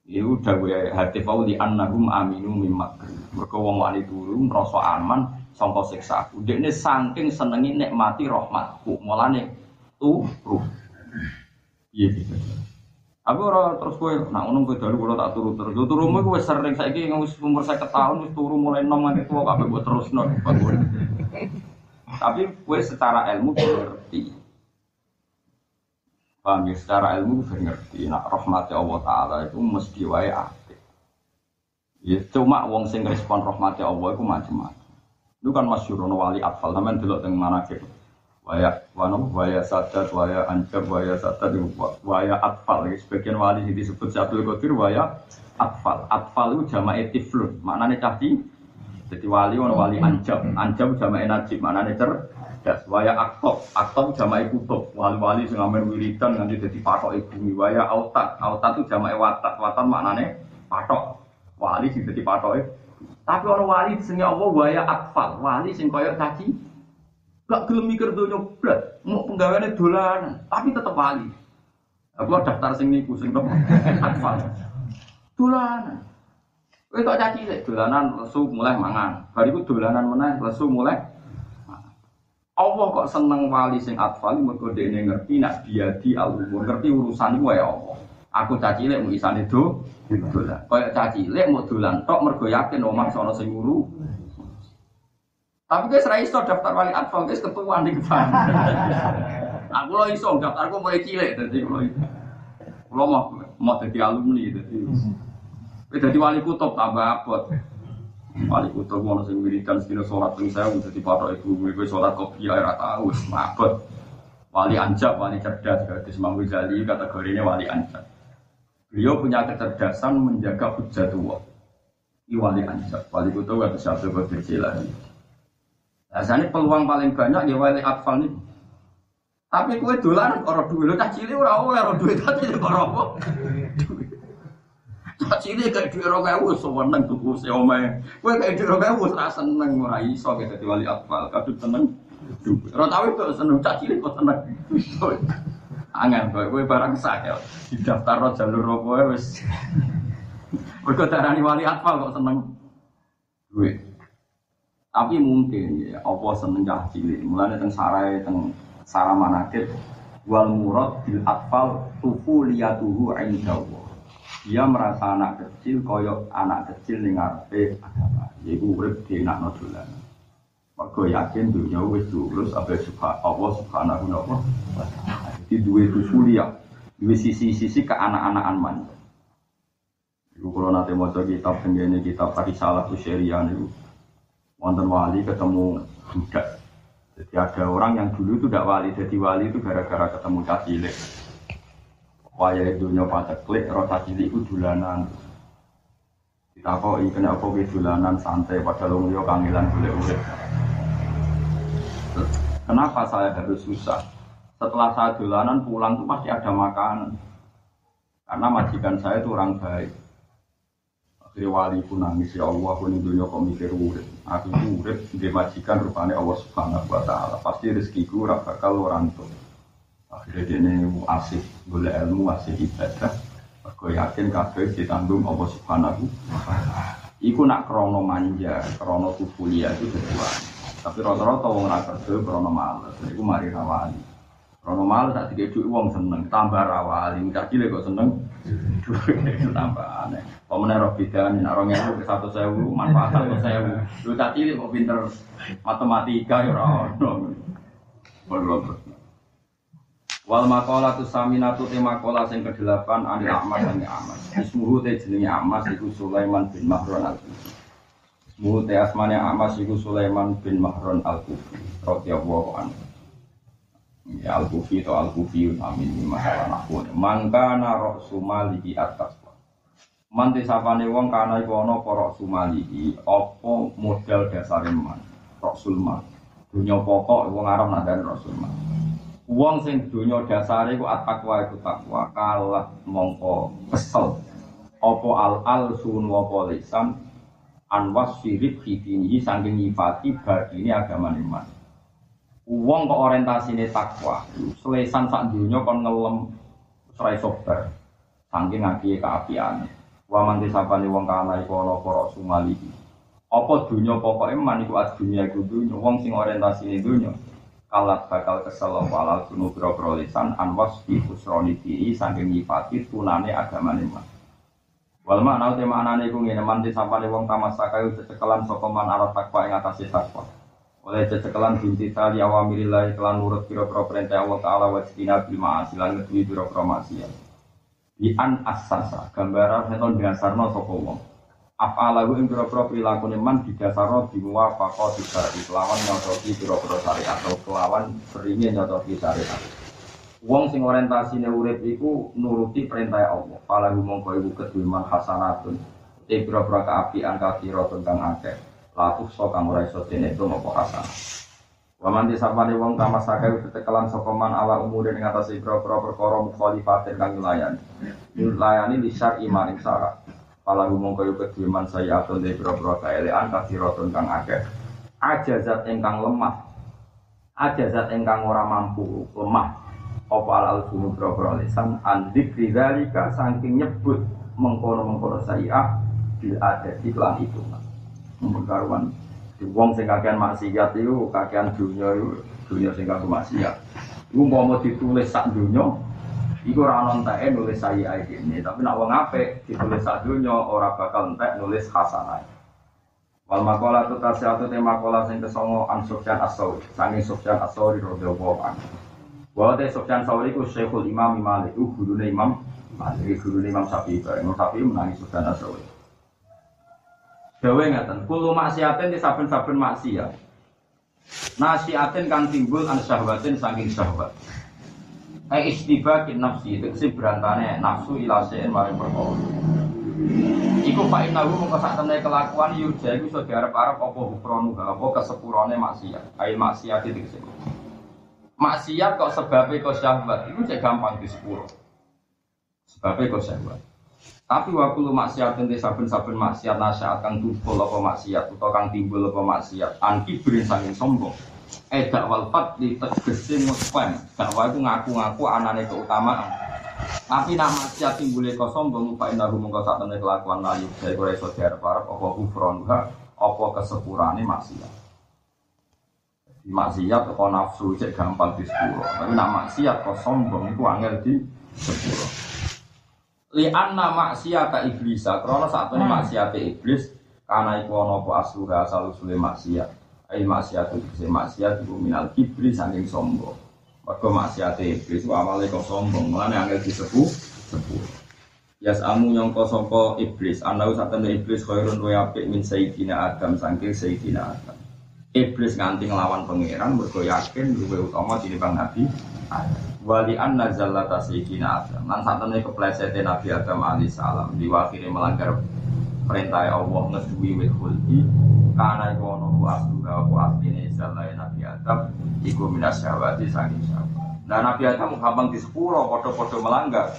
Itu udah gue hati fau di annahum aminu mimak. Mereka wong wani turu merasa aman sampai siksa. Udah ini saking senengi nikmati rahmatku. Mulane tuh Iya gitu. Aku ora terus kowe nak ngono kowe dalu kula tak turu terus. Yo turumu kowe sering saiki wis umur 50 tahun wis turu mulai nom nganti tuwa kabeh mbok terusno. Tapi kowe secara ilmu ngerti. Paham ya, secara ilmu gue ngerti. Nak rahmati Allah Ta'ala itu mesti wae apik. Ya cuma wong sing respon rahmati Allah itu macam-macam. Itu kan masyhur wali atfal, sampean delok teng manakib waya wano waya sadat waya ancam waya sadat waya atfal sebagian wali yang disebut Syabdul Qadir waya atfal atfal itu jamaah tiflun maknanya cahdi jadi wali wano wali ancam ancam jamaah najib maknanya cerdas. Waya aktob aktob jamaah kutub wali-wali yang ngamen wiridan nanti jadi patok ibu waya autat. Autat itu jamaah watat watat maknanya patok. Wali sing jadi patok tapi orang wali sing Allah waya atfal. Wali sing koyok caci Gak gelem mikir donya blat, mau penggaweane dolanan, tapi tetep wali. Aku daftar sing niku sing nopo? Atfal. Dolanan. Kowe kok caci lek dolanan lesu mulai mangan. Bariku dolanan meneh lesu mulai Allah kok seneng wali sing atfal mergo dekne ngerti nak biadi al umur ngerti urusan iku ya Allah. Aku caci lek mau isane do dolan. Kaya caci lek mau dolan tok mergo yakin omah sono sing nguru tapi guys rai iso daftar wali atfal guys ketuaan di depan. Aku lo iso daftarku mulai cilik jadi lo lo mau mau jadi alumni jadi. Wali kutub tambah abot. Wali kutub mau nasi wiridan sedina sholat pun saya udah di patok ibu gue sholat kopi air tahu mabot. Wali anjab, wali cerdas, gadis Imam Ghazali kategorinya wali anjab. Beliau punya kecerdasan menjaga hujatullah. Ini wali anjab, wali kutub atau siapa berjilani. Biasanya peluang paling banyak ya wali atfal nih. Tapi kue dolar orang duit lo cah cilik ora oleh orang duit tadi ora apa. Cah cilik kayak duit orang ewu seneng tuku seomai. Kue kayak duit orang ewu ora seneng ora iso kayak dadi wali atfal kadut seneng. Tahu itu seneng cah cilik kok seneng. Angan kowe kowe barang sak ya. Di daftar jalur apa wis. Mergo darani wali atfal kok seneng duit. Tapi mungkin ya Allah seneng cah cilik. Mulane teng sarai teng sarah manakib wal murad bil atfal tufu liyatuhu indallah. Dia merasa anak kecil koyok anak kecil ning ngarepe agama. Yaiku urip anak dolan. Mergo yakin dunia wis lulus apa subhan Allah subhanahu wa taala. Duwe tufu liya. Dua sisi-sisi ke anak-anakan manja. Iku kalau nanti mau kitab tenggene kitab salah tuh syariah itu wonten wali ketemu budak. Jadi ada orang yang dulu itu tidak wali, jadi wali itu gara-gara ketemu cacilik. Waya dunia roh cacilik itu dulanan. Kita kok ikan apa dulanan santai pada lu yo kangelan boleh urip. Kenapa saya harus susah? Setelah saya dulanan pulang tuh pasti ada makanan. Karena majikan saya itu orang baik. Akhirnya wali pun nangis ya Allah pun dunia kok mikir. Aku urip dia majikan rupanya Allah Subhanahu wa taala. Pasti rezekiku ora bakal orang tuh. Akhirnya dia ini asik boleh ilmu asik ibadah. Aku yakin kabeh ditanggung Allah Subhanahu. Iku nak krono manja, krono tufulia itu kedua. Tapi rata-rata wong ra kerja krono males. Iku mari rawali. Krono males tak dikek uang seneng, tambah rawali. Cak cilik kok seneng. Tambah aneh. Pemenang roh bidan, nak rong ke satu sewu, manfaat satu sewu. Lu tak cilik kok pinter matematika ya ono. Wal makola tu saminatu te makola sing kedelapan anil amas dan amas. Ismuhu te jenenge amas iku Sulaiman bin Mahron al kufi. Ismuhu te asmane amas iku Sulaiman bin Mahron al kufi. Radhiyallahu anhu. Ya al kufi atau al kufi amin masalah nahwu. Mangkana roh sumali atas Manti sapane wong kana iku ana para sumalihi apa modal dasare man. Rasul man. Dunya pokok wong Arab nadane Rasul man. Wong sing dunya dasare iku at-taqwa iku takwa kalah mongko kesel. Apa al-al sun wa lisan anwas syirik fitinihi saking nyifati bagine agama iman. Wong kok orientasine takwa, selesan sak dunya kon ngelem serai sobar. Saking ngakie keapiane. Wa man disapane wong kana iku ana para sumali. Apa dunya pokoke man iku dunya iku dunya wong sing orientasine dunya. Kalat bakal kesel walal sunu biro lisan anwas di usroni diri saking nyifati tunane agamane man. Wal makna te maknane iku ngene man disapane wong tamasaka iku cecekelan sapa man arah takwa ing atase takwa. Oleh cecekelan binti tali awamirillah kelan nurut biro-biro perintah Allah Ta'ala wa bil ma'asi lan ngeduwi biro-biro maksiat di an asasa gambaran seton dasarno sapa wong afalagu ing pira-pira prilakune man didasarno dimuwafaqa disari kelawan nyocoki pira-pira syariat atau kelawan seringnya nyocoki syariat. Wong sing orientasine urip iku nuruti perintah Allah. Falagu mongko iku kedue man hasanatun. Te pira-pira kaapian kafira tentang akeh. Laku so kang ora iso dene itu nopo hasanah. Waman disapane wong kama sakai tetekelan sokoman ala umur ing atas ibro-ibro perkara mukhalifatin kang layani. Layani di syar'i maring syarat. Pala gumong kaya kediman saya atun de ibro-ibro kaelean kasirotun kang akeh. Ajazat ingkang lemah. Ajazat ingkang ora mampu lemah. Apa al sunu bro lisan andik rizalika saking nyebut mengkono-mengkono saya bil ada di kelan itu. Mengkaruan Wong sing kakean maksiat itu kakean dunia itu dunia sing kaku maksiat. Iku mau ditulis sak dunia, iku ora ono enteke nulis saya ini. Tapi nak wong apik ditulis sak dunia ora bakal entek nulis hasanah. Wal makola tu tasyatu te makola sing kesongo an Sufyan As-Sauri, sange Sufyan As-Sauri radhiyallahu anhu. Wa te Sufyan Sauri ku Syekhul Imam Malik, gurune Imam Malik, gurune Imam Syafi'i, Imam Syafi'i menangi Sufyan As-Sauri. Dawe ngaten, kulo maksiatin di saben-saben maksiat. Nasiatin kang timbul an syahwatin saking syahwat. Eh istibakin nafsi itu si berantane nafsu ilasein maring perkara. Iku pak inahu mengko sak temne kelakuan yurja iku iso diarep-arep apa hukronu apa kesepurane maksiat. Ail maksiat itu sing. Maksiat kok sebabnya kok syahwat itu cek gampang disepuro. Sebabnya kok syahwat. Tapi waktu lu maksiat nanti saben-saben maksiat nasihat kang tumpul apa maksiat atau kang timbul apa maksiat anti beri saking sombong. Eh dakwal fat di tegese muspen. Dakwah itu ngaku-ngaku anane keutamaan. Tapi nak maksiat timbul kok sombong lupa indah mongko sak temne kelakuan layu dari kowe iso diarep-arep apa kufron apa kesepurane maksiat. Di maksiat kok nafsu cek gampang di sepuro. Tapi nak maksiat kok sombong itu angel di sepuro li anna maksiata iblis krana sak temene hmm. maksiate iblis kana iku ana apa asura asal usule maksiat ai maksiat itu maksiat iku minal kibri saking sombong Mergo maksiat iblis awale kok sombong, mulane angel disepuh sepuh. Yas amu nyongko sangka iblis, anau satene iblis khairun wa apik min sayyidina Adam saking sayyidina Adam. Iblis nganti nglawan pangeran mergo yakin luwih utama tinimbang Nabi. Wali anna zallata sayyidina Adam. Lan satene keplesete Nabi Adam alaihi salam diwakili melanggar perintah Allah ngeduwi wit khuldi karena iku ono ku asluha ku asline zallai Nabi Adam iku minas syahwati saking syahwat. Nah Nabi Adam gampang di sepuro podo-podo melanggar.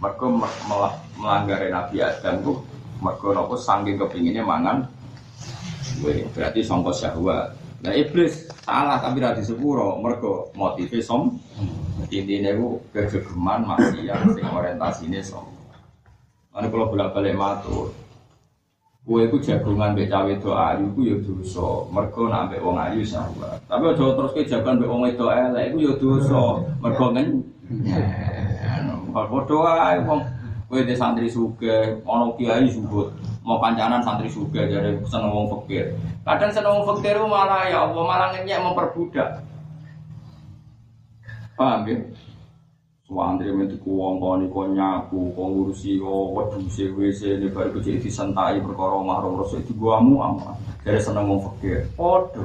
Mergo melah melanggar Nabi Adam ku mergo nopo saking kepinginnya mangan berarti songkos syahwat. Nah iblis salah tapi radi sepuro mergo motifnya som. Intinya itu kegegeman maksiat sing orientasine som. Mana kalau bolak balik matur, Kue ku jagungan mbek cawe do ayu ku ya dosa. Mergo nak mbek wong ayu syahwat. Tapi aja terus ke jagungan mbek wong wedok elek iku ya dosa. Mergo ngen. Padha ae wong kowe de santri sugih, ana kiai subut. Mau kancanan santri sugih jare seneng wong fakir. Kadang seneng wong fakir malah ya Allah malah ngenyek memperbudak. Paham ya? Suwandri mentu ku wong koni ko nyaku, ko ngurusi ko wedhuse WC ne bar kecil disentai perkara mahrum rasa itu guamu ama. Jare seneng wong fakir. Padha.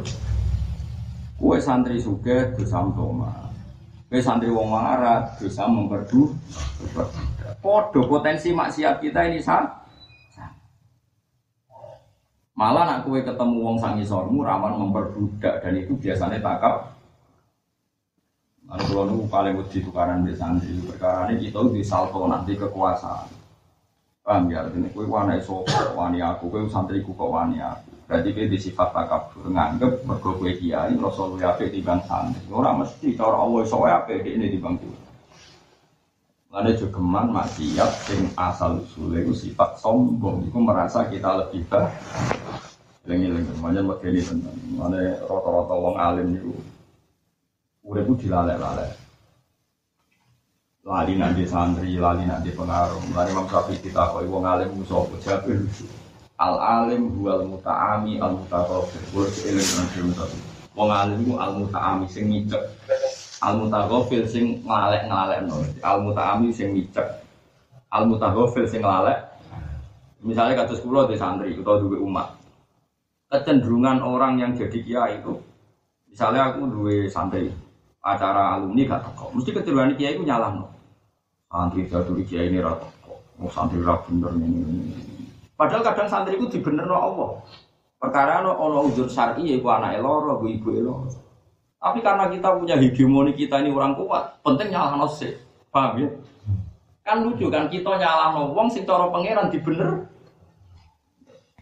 Kue santri sugih dosa mtoma. Kue santri wong melarat dosa memperdu. Padha potensi maksiat kita ini sama. Malah nak kue ketemu wong sangisormu rawan memperbudak dan itu biasanya takap Lalu kalau nunggu paling wedi tukaran di santri perkara ini kita di salto nanti kekuasaan. Paham ya? Ini kue wani sopo, wani aku, kue santri ku kok wani aku. Berarti kue di sifat nganggep mergo kue kiai rasul di bang santri. Orang mesti cara Allah iso ape di ini di bang kiai. Lalu jogeman maksiat asal usulnya itu sifat sombong. Itu merasa kita lebih baik. Lengi-lengi, makanya begini tentang. Mana rata-rata wong alim itu Urip ku dilalek-lalek. Lali nanti santri, lali nanti pengaruh. Lali Imam Syafi'i kita koi wong alim musuh Jabir. Al alim huwal muta'ami al mutaqabir. Kulo eling nang film tapi. Wong alim al muta'ami sing ngicek. Al mutaqabir sing ngalek-ngalekno. Al muta'ami sing ngicek. Al mutaqabir sing ngalek. Misalnya kados kula di santri atau duwe umat. Kecenderungan orang yang jadi kiai itu misalnya aku duwe santri acara alumni gak teko. Mesti keturunan kiai itu nyalah no. Santri jatuh kiai ini rata teko. Mau santri rata bener ini. Padahal kadang santri itu dibener no Allah. Perkara no ono uzur syar'i ya anak eloro, bu ibu eloro. Tapi karena kita punya hegemoni kita ini orang kuat, penting nyalah no sih. Paham ya? Kan lucu kan kita nyalah no wong sing cara pangeran dibener.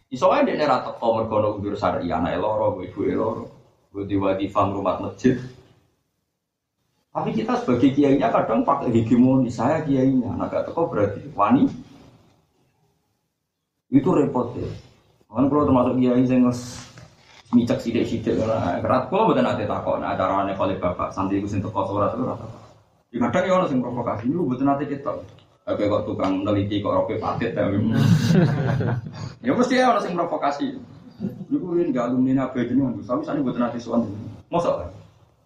Iso ae dekne ra teko uzur syar'i anak eloro, bu ibu eloro. Bu diwadifah rumah masjid, tapi kita sebagai kiainya kadang pakai hegemoni saya kiainya, nah gak teko berarti wani itu repot ya. Kan kalau termasuk kiai saya nges micak sidik sidik karena kerat kalau bukan nanti takut nah acaranya kali bapak santri itu teko surat itu rata. Di kadang ya orang sing provokasi itu bukan nanti kita. Oke kok tukang neliti kok rope patit ya. ya mesti ya orang sing provokasi. Iku ini gak alumni apa jenengan, tapi sana buat nanti suan. Masa kan?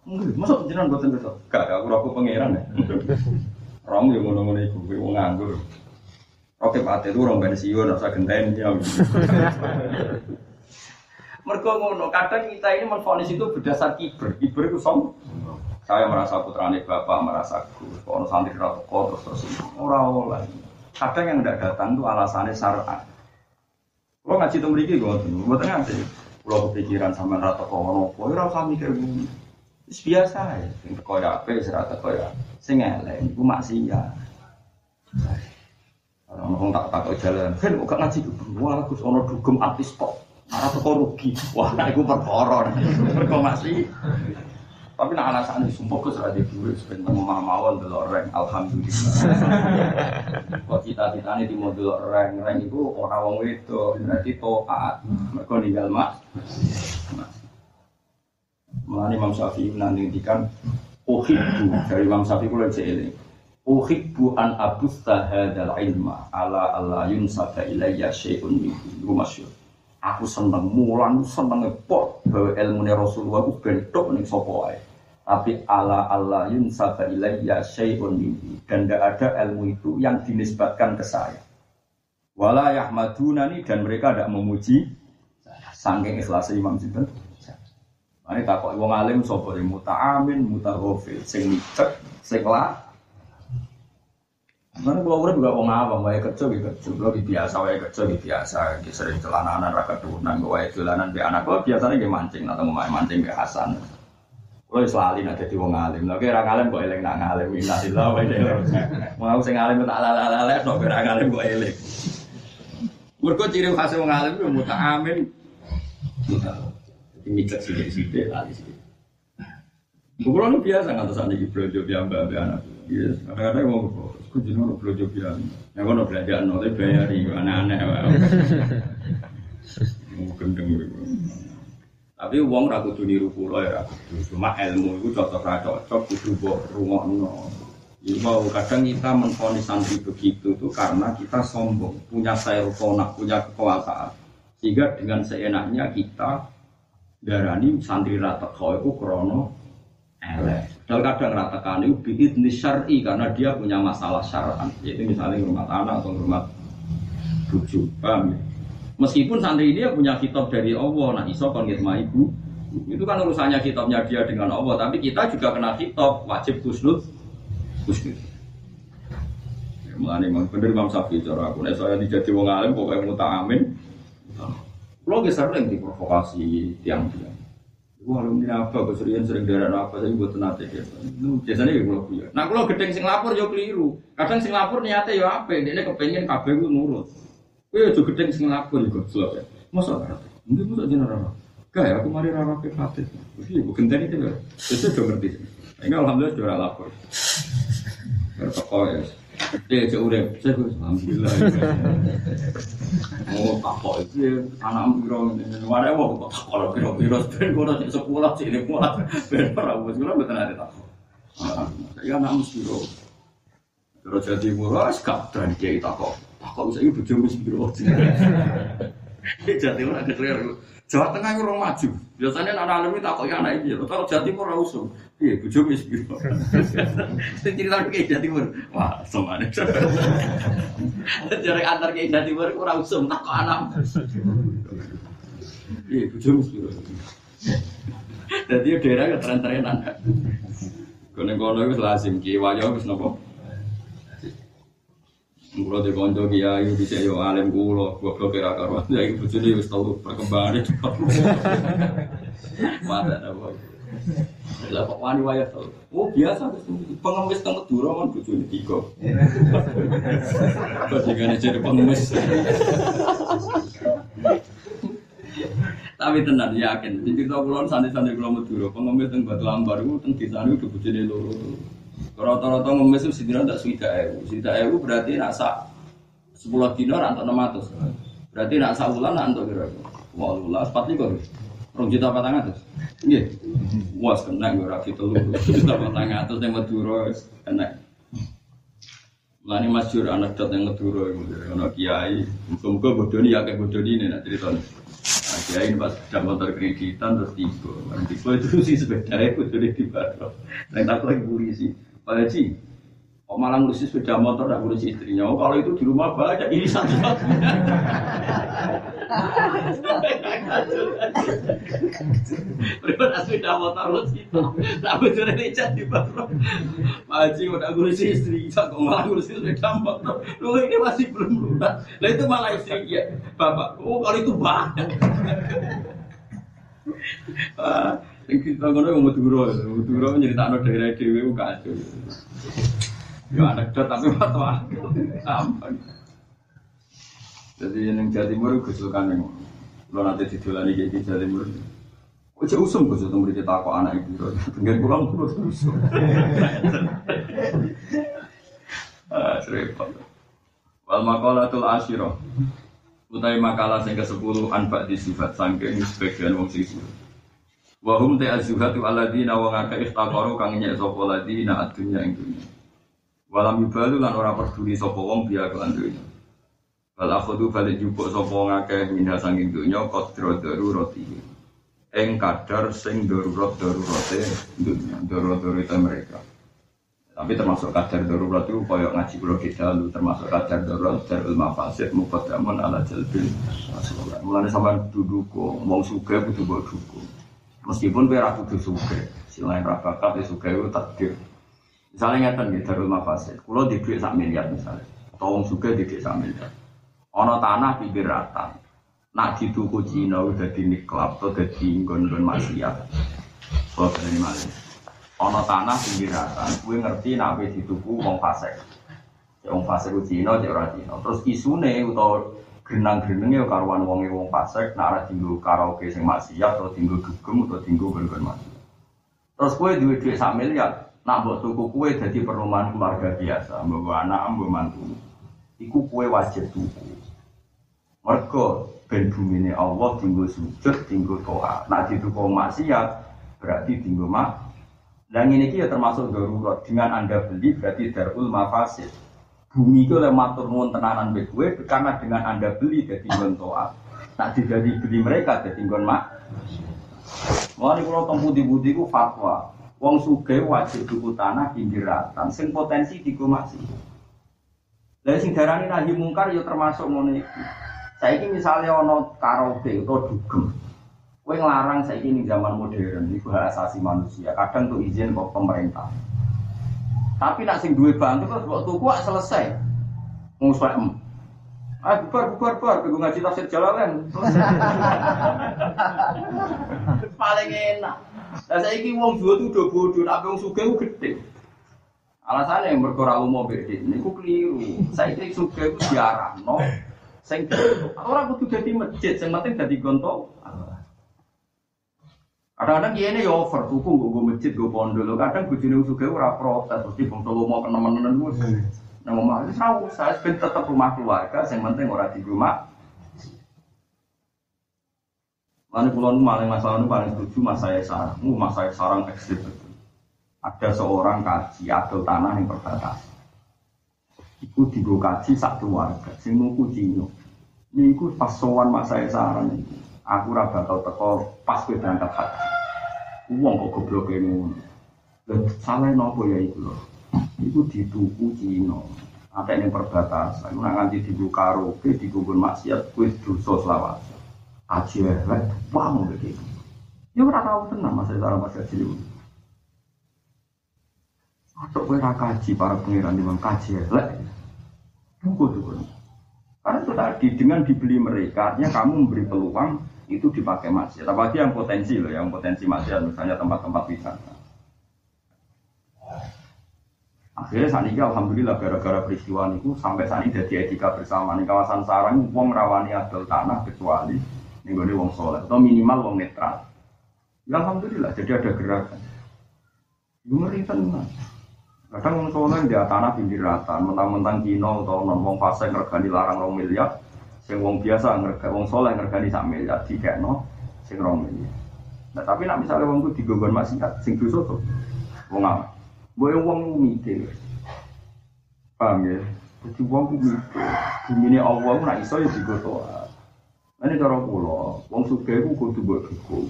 Masa jenengan buatan besok? Gak, aku rokok pangeran ya. Rom yang ngono-ngono iku, kowe wong nganggur. Oke, Pak itu orang pensiun, rasa genteng ya. Mergo ngono, kadang kita ini menfonis itu berdasar kiber. Kiber itu som. Saya merasa putrane bapak, merasa gus. Kalau santri rata terus terus orang-orang. Kadang yang tidak datang itu alasannya syar'an. Kalau ngaji itu memiliki gue, gue tengah sih. Kalau kepikiran sama rata kono, gue rasa mikir gue. Wis biasa ya, sing teko ya ape, sing ora teko ya sing elek iku maksiat. Orang ngomong tak tak jalan, kan kok ngaji wah Gus ono dugem artis kok. Ora teko rugi. Wah, nek iku perkara. Mergo maksi. Tapi nak alasan itu sumpah Gus ora duwe sebenarnya mau mawon delok reng alhamdulillah. Kok cita-citane di model reng, reng iku ora wong wedok, berarti taat. Mergo ninggal mak. Mulane Imam Syafi'i nanti ngendikan uhibbu dari Imam Syafi'i kula ini. Uhibbu an abusta hadzal ilma ala alla yunsaba ilayya syai'un minhu. masyhur. Aku seneng mulan seneng ngepot bahwa ilmu Rasulullah ku bentuk ning sapa wae. Tapi ala Allah yunsaba ilayya syai'un minhu. Dan tidak ada ilmu itu yang dinisbatkan ke saya. Wala yahmadunani dan mereka tidak memuji Sangking ikhlas Imam Sinten. Ini takut wong alim sapa muta'amin mutaghafil sing micek sing lah. Mana kalau urip juga wong awam, wae kerja gitu, juga biasa, wae kerja biasa, gitu sering celananan, raka turunan, wae dolanan be anak, kalau biasanya gak mancing, atau mau mancing be Hasan. Kalau selalu nanti di wong alim, eling nak ngalim, innasillah wae deh. Mau sing alim tak. Mereka ciri khas wong alim itu muta amin, muta. Jadi mikir sidik-sidik, lali sidik. Bukulan biasa nggak terus ane belanja biamba be anak. Iya, kadang-kadang mau kudu nono belanja biamba. Ya kono belanja nono tapi bayar aneh-aneh. Gendeng gitu. Tapi uang ragu tuh niru pulau ya ragu Cuma ilmu itu cocok ra cocok kudu mbok rungokno. Ya mau kadang kita menfonis santri begitu tuh karena kita sombong, punya sayropona, punya kekuasaan. Sehingga dengan seenaknya kita darani santri rata kau itu krono elek. Dan kadang ratakan itu biidni syar'i karena dia punya masalah syar'an. Yaitu misalnya rumah tanah atau rumah bujuk. Paham ya? Meskipun santri ini punya kitab dari Allah, nah iso kon ibu. Itu kan urusannya kitabnya dia dengan Allah, tapi kita juga kena kitab, wajib kusnut. Kusnut. Ya, memang bener Imam Syafi'i cara aku. Saya dijadi wong alim muta amin. Lo geser yang diprovokasi tiang-tiang. Wah, ini apa? Keserian sering darah apa? Saya buat tenate gitu. Biasanya ya kalau punya. Nah, kalau gedeng sing lapor ya keliru. Kadang sing lapor niatnya ya apa? Dia kepengen kabeh gue nurut. Kowe aja gedeng sing lapor iku goblok ya. Masa ora? Mungkin masa jeneng ora. Kae aku mari ora ke hati. Iki bu genteni itu lho. Wis do ngerti. Ini alhamdulillah sudah lapor. Bertoko ya. Dia cek urip, saya gue alhamdulillah. Oh, takok itu ya anak biro. Mana mau kok takok biro biro ben gue nanti sekolah sih ini muat. Ben ora wis gue betul ada takok. Ya anak biro. Terus jadi murah, sekarang dan dia takok. Kok bisa ibu bojomu biro Jadi orang kecil Jawa Tengah itu orang maju. Biasanya anak alim itu takut anak itu. Tahu Jawa Timur orang usung. Iya, bojomu biro. Itu cerita kayak Jawa Timur. Wah, semuanya. Jadi antar kayak Jawa Timur orang usung takut anak. Iya, bojomu biro. Jadi daerah keteren-terenan. Kono-kono itu lazim kiwayo wis nopo Kulo di konco kiai bisa yo alim kulo, goblok kira. Ya ibu bojone wis tau perkembangan itu. Mata apa? Lah kok wani wayah tau. Oh biasa pengemis teng Madura kan bojone tiga. Bandingane jadi pengemis. Tapi tenan yakin, jadi kita kulon santri-santri kulo Madura, pengemis teng Batu Ambar itu teng desa itu bojone loro. Rata-rata ngemis itu sidina tak suida ewu. Suida ewu berarti nak sak sepuluh dinar atau enam ratus. Berarti nak sak bulan nak untuk kira Mau lulas empat likur. Rong juta patang atas. Iya. Was kena gue rapi telur. Juta patang atas yang Madura kena. Lani masyur anak dot yang Madura anak kiai. Muka-muka bodoni ya kayak bodoni ini nak cerita. Nah, kiai pas sudah motor kreditan terus tiba. Tiba itu sih sepeda itu jadi tiba. Yang takut lagi polisi. Pak Haji, kok malah ngurusin sepeda motor dan ngurusin istrinya? Oh, kalau itu di rumah banyak ini satu. Berapa sepeda motor lu kita? Tak betul ini jadi baru. Haji udah ngurusin istri, kok malah ngurusin sepeda motor? Lu ini masih belum lunas. Nah itu malah istri ya, bapak. Oh kalau itu banyak. Yang kita yang Madura, Madura nyeritakno daerah kacau. Ya anekdot tapi fatwa. Ampun. Jadi yang Jawa Timur gusulkan yang lo nanti didolani kayak di Jawa Timur. Kok cek usum gus itu memberi kita kok anak ibu. Dengan pulang terus usum. Ah, repot. Wal makalatul asyirah. Utai makalah sing ke-10 anfak di sifat sangking sebagian wong sisi. Wahum te azuhatu aladina wa ngaka ikhtaqaru kang nyek sapa ladina adunya ing dunya. Walam yubalu lan ora peduli sapa wong biya kelan dunya. Wal akhudhu balik jupuk sapa ngake minha sanging dunya qadra darurati. ing kadar sing darurat darurate dunia, darurat darurat mereka. Tapi termasuk kadar darurat itu koyok ngaji pulau kita lu termasuk kadar darurat darul mafasid muqaddamun ala jalbil Mulane sama duduk kok mau butuh buat dukung. Meskipun kira kudu suka, selain rabakat ya suka itu takdir. Misalnya ngeten gitu darul mafasid, kalau di duit sak miliar misalnya, atau wong suka di duit sak miliar. Ono tanah pinggir rata, nak dituku Cina udah di niklap atau di nggon-nggon maksiat. Kalau dari malah Ono tanah pinggir rata, gue ngerti nak di dituku wong fasik. Ya wong fasik ku Cina, cek ora Cina. Terus isune utawa grenang-grenenge karuan wonge wong fasik, nak ora dinggo karaoke sing maksiat atau dinggo dugem atau dinggo nggon-nggon maksiat. Terus gue duit duit sak miliar, nak buat tuku kue jadi perumahan keluarga biasa, bawa anak, bawa mantu. Iku kue wajib tuku. Mereka ben bumine Allah tinggal sujud, tinggal toa. Nak dituku maksiat berarti tinggal mak. Dan ini ya termasuk darurat. Dengan anda beli berarti darul mafasid. Bumi itu oleh matur nuwun tenanan be gue karena dengan anda beli jadi nggon toa. Nak jadi beli mereka jadi nggon mak. Mulai kalau tempuh di budi ku fatwa. Wong suge wajib tuku tanah pinggiratan. Sing potensi digo masih. Lah sing darani nahi mungkar ya termasuk ngono iki. Saiki misalnya ono karaoke atau dugem. Kowe nglarang saiki ning zaman modern iku hak asasi manusia. Kadang tuh izin kok pemerintah. Tapi nak sing duwe bantu terus mbok tuku ak selesai. Nguswek em. Ah bubar bubar bubar kudu ngaji tafsir Jalalain. Paling enak. Lah saiki wong duwe tuh do bodoh, tapi wong sugih ku gedhe. Alasannya yang berkora umum beda, ini ku keliru. Saya kira suka itu diarahno, sing orang kudu jadi masjid, sing penting jadi gonto. Kadang-kadang ini ya over, tuku gue gue masjid, gue pondok. Kadang gue jenis suka ora protes, terus di bangsa mau ke teman-teman gue. Nah, itu tahu saya tetap rumah keluarga, yang penting orang di rumah. Lalu pulau paling masalah itu paling setuju mas saya sarang, mas saya sarang ekstrim betul. Ada seorang kaji adol tanah yang perbatasan. Iku digo kaji sak keluarga, sing nuku Cino. Niku pas sowan mas saya saran iku. Aku ora bakal teko pas kowe berangkat haji. Wong kok goblok. Lah salah nopo ya iku lho. Iku dituku Cino. Ada yang perbatasan, nak nganti digo karaoke, digo maksiat, kuwi dosa selawat. Haji elek, wah mau begitu. Ya ora tahu tenang mas saya saran mas haji itu. Atau ra kaji para pangeran di kaji elek. Tunggu tuh. Karena itu tadi dengan dibeli mereka, artinya kamu memberi peluang itu dipakai maksiat. Apalagi yang potensi loh, yang potensi maksiat misalnya tempat-tempat wisata. Akhirnya saat ini alhamdulillah gara-gara peristiwa itu sampai saat ini jadi etika bersama di kawasan sarang uang rawani adol tanah kecuali ini gue wong soleh atau minimal wong netral. Ya alhamdulillah jadi ada gerakan. Gue ngeri tenang. Kadang wong soleh di tanah pinggir rata, mentang-mentang kino atau non wong fase ngergani larang rong miliar, sing wong biasa ngergani wong soleh ngergani sak miliar tiga no, sing rong miliar. Nah tapi nak misalnya wong itu digogon maksiat, sing dosa tuh, wong apa? Boleh wong mikir, paham ya? Jadi wong mikir, bumi Allah nak iso ya digotoa. Ini cara pulau, wong suge ku kudu buat buku.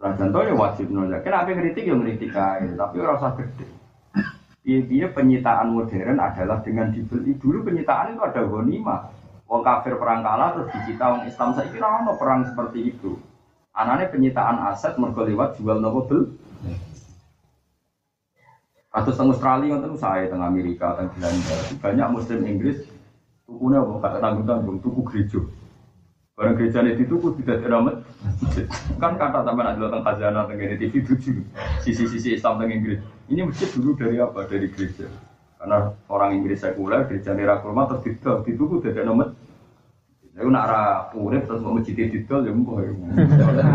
Lah contoh ya wajib nolak. Kenapa ngeritik ya ngeritik aja, tapi orang usah gede. Iya penyitaan modern adalah dengan dibeli dulu penyitaan itu ada ghanimah. Wong kafir perang kalah terus dicita wong Islam saya kira ono perang seperti itu. Anaknya penyitaan aset mergo lewat jual nopo bel. Atau teng Australia ngoten saya teng Amerika teng Belanda banyak Muslim Inggris tukunya apa kata tanggung tanggung tuku gereja. Barang gereja ini itu tidak ada Kan kata sama ada tentang khazanah tentang TV tujuh sisi-sisi Islam tentang Inggris. Ini masjid dulu dari apa? Dari gereja. Karena orang Inggris sekuler, gereja nira kurma terus didol, dituku tidak masjid. Saya nak arah urip terus mau masjid didol ya mungkin.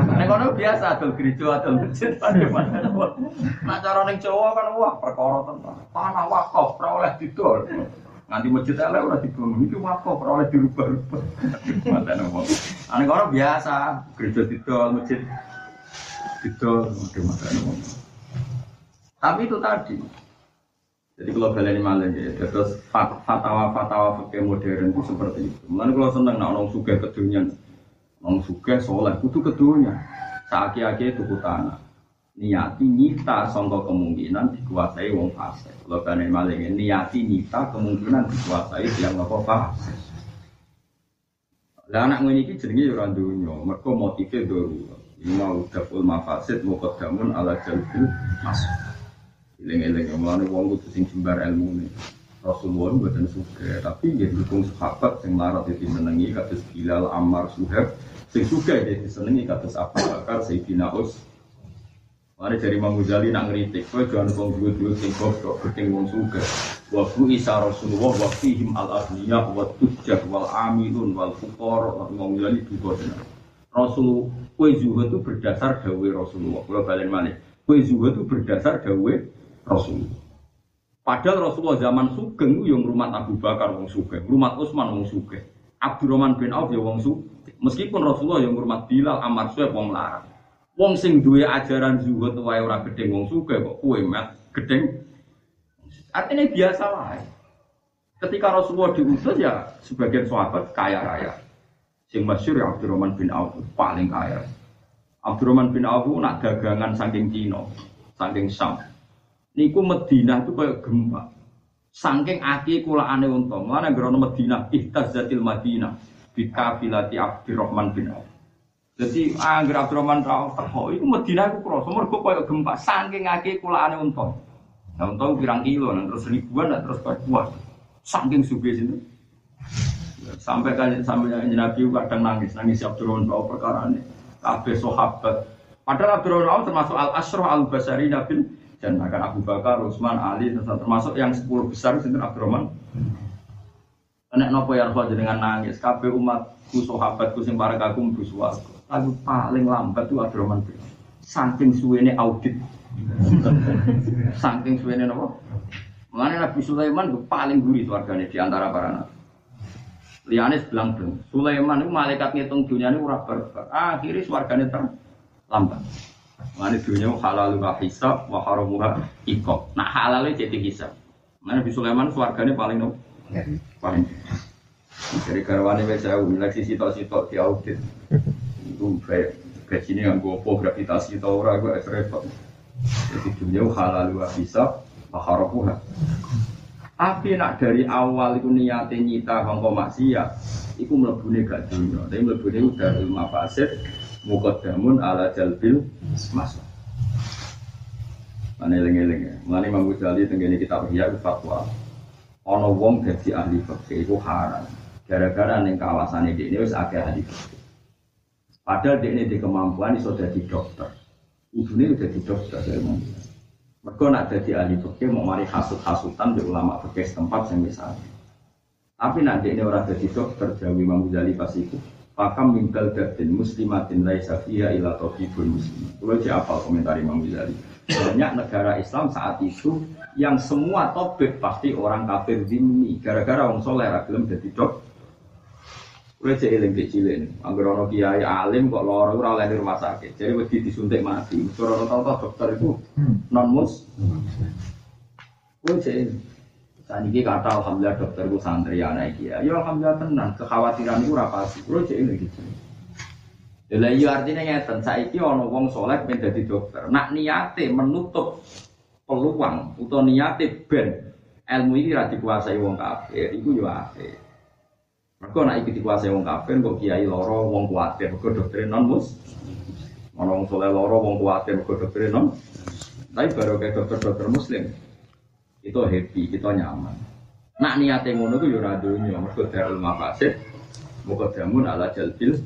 Nah kalau biasa adol gereja adol masjid pada mana? Nah cara neng Jawa kan wah perkara tentang tanah wakaf, oleh didol. Nanti masjid elek ora dibangun iki wakaf ora oleh dirubah-rubah. Mantan apa? Ane orang biasa, gereja didol, masjid didol, macam-macam. Tapi itu tadi. Jadi kalau kalian malah ya, terus fatwa-fatwa fakir modern itu seperti itu. Mulanya kalau seneng nak orang suka kedunya, orang suka soleh, itu kedunya. Saaki-aki tuku tanah. Niati nyita sangka kemungkinan dikuasai wong fasik. Kalau kane maling niati nyita kemungkinan dikuasai yang apa fasik. Lah anak ngene iki jenenge ya ora donya, mergo motive darurat. Ima udaful mafasid muqaddamun ala jalbil masuk. Eling-eling mulane wong kudu sing jembar ilmune. Rasulullah buatan suka, tapi dia dukung sahabat yang larat itu senengi kados Bilal, Ammar, Suhaib, sing suka dia disenengi kados Abu Bakar, Sayyidina. Mari dari Imam Ghazali nak ngeritik, kowe jangan wong duwe-duwe sing goblok, gedeng wong suka. Wa isa Rasulullah wa fihim al agniya wa tujjar wal amilun wal fuqara Imam Ghazali juga tenan. Rasul kue zuhud itu berdasar dawe Rasulullah. Kalau balik mana? Kue zuhud itu berdasar dawe Rasulullah. Padahal Rasulullah zaman Sugeng yang rumah Abu Bakar wong Sugeng, rumah Utsman wong Sugeng, Abdurrahman bin Auf ya wong Sugeng. Meskipun Rasulullah yang rumah Bilal, Ammar Suhaib wong larang. Wong sing duwe ajaran zuhud wae ora gedeng wong Sugeng kok gedeng. Artinya biasa wae. Ketika Rasulullah diutus ya sebagian sahabat kaya raya. Sing masyhur ya Abdurrahman bin Auf paling kaya. Abdurrahman bin Auf nak dagangan saking Cina, saking Sam niku Madinah itu kayak gempa. Saking aki kula ane untung, mana gerono Madinah ihtazzatil Madinah bikafilati Abdurrahman bin Auf. Jadi angger Abdurrahman bin Auf teko iku Madinah iku krasa mergo koyo gempa saking aki kula ane untung. Nah, untung pirang kilo, nah, terus ribuan, nah, terus kuat. Saking suge sini. Sampai kali sampai Nabi kadang nangis, nangis Abdurrahman Auf perkara ini. Kabeh sahabat. Padahal Abdurrahman Auf termasuk al asroh al basari nabil dan akan Abu Bakar, Utsman, Ali, termasuk yang 10 besar itu Abdurrahman. Enak nopo ya Rasul dengan nangis. Kabeh umatku, sahabatku sing parek aku. Tapi paling lambat itu Abdurrahman bin Saking suwene audit. Saking suwene nopo? Mengenai Nabi Sulaiman itu paling gurih warganya di antara para nabi. Liane bilang dong, Sulaiman itu malaikat ngitung dunia ini ora barbar. Akhirnya warganya terlambat. Mana dunia halal wa hisab wa haramuha iko. Nah halalnya jadi hisab. Mana Nabi Sulaiman suarganya paling no, paling. Dari karwane saya lagi sitok-sitok di audit. Itu kayak gajinya yang gue gravitasi tau ora gue repot. Jadi dunia halal wa hisab wa haramuha. Tapi nak dari awal itu niatnya nyita kongko maksiat, itu melebuni gak dunia. Tapi melebuni udah ilmu fasid, mukadamun ala jalbil masuk. Mana eling-eling ya. Mana Imam Ghazali tenggene kitab Ihya itu fatwa. Ono wong dadi ahli fikih itu haram. Gara-gara ning kawasan ini ini wis akeh ahli fikih. Padahal dia ini di kemampuan iso dadi dokter. Ibune udah di dokter saya mau. Mereka nak jadi ahli fikih mau mari hasut-hasutan di ulama fikih setempat yang misalnya. Tapi nanti ini orang jadi dokter jauh Imam Ghazali pas itu Pakam minggal datin muslimatin laisa fiha ila tabibun muslim. Kalau di apa komentar Imam Ghazali. Banyak negara Islam saat itu yang semua topik pasti orang kafir zimmi. Gara-gara orang soleh ragilem jadi dok. Kalau cek iling kecilin, anggur ono kiai alim kok loro ora oleh di rumah sakit. Jadi wedi disuntik mati. Tahu tahu dokter itu non mus. Kalau cek saat ini kata alhamdulillah dokter gue santri anak iki ya. Ya alhamdulillah tenang. Kekhawatiran itu apa sih? Bro cek ini gitu. Jadi iya artinya ngeten. Saiki ono wong soleh pengen jadi dokter. Nak niate menutup peluang atau niate ben ilmu ini rati kuasai wong kafir. Iku yo ape. Mereka nak ikut dikuasai wong kafir, kok kiai loro wong kuatir, mereka dokter non mus. Ono wong loro wong kuatir, mereka dokter non. Tapi baru kayak dokter-dokter muslim itu happy, kita nyaman. Nak niatnya ngono itu yura dunia, mereka darul mafasid, muka damun ala jalbil.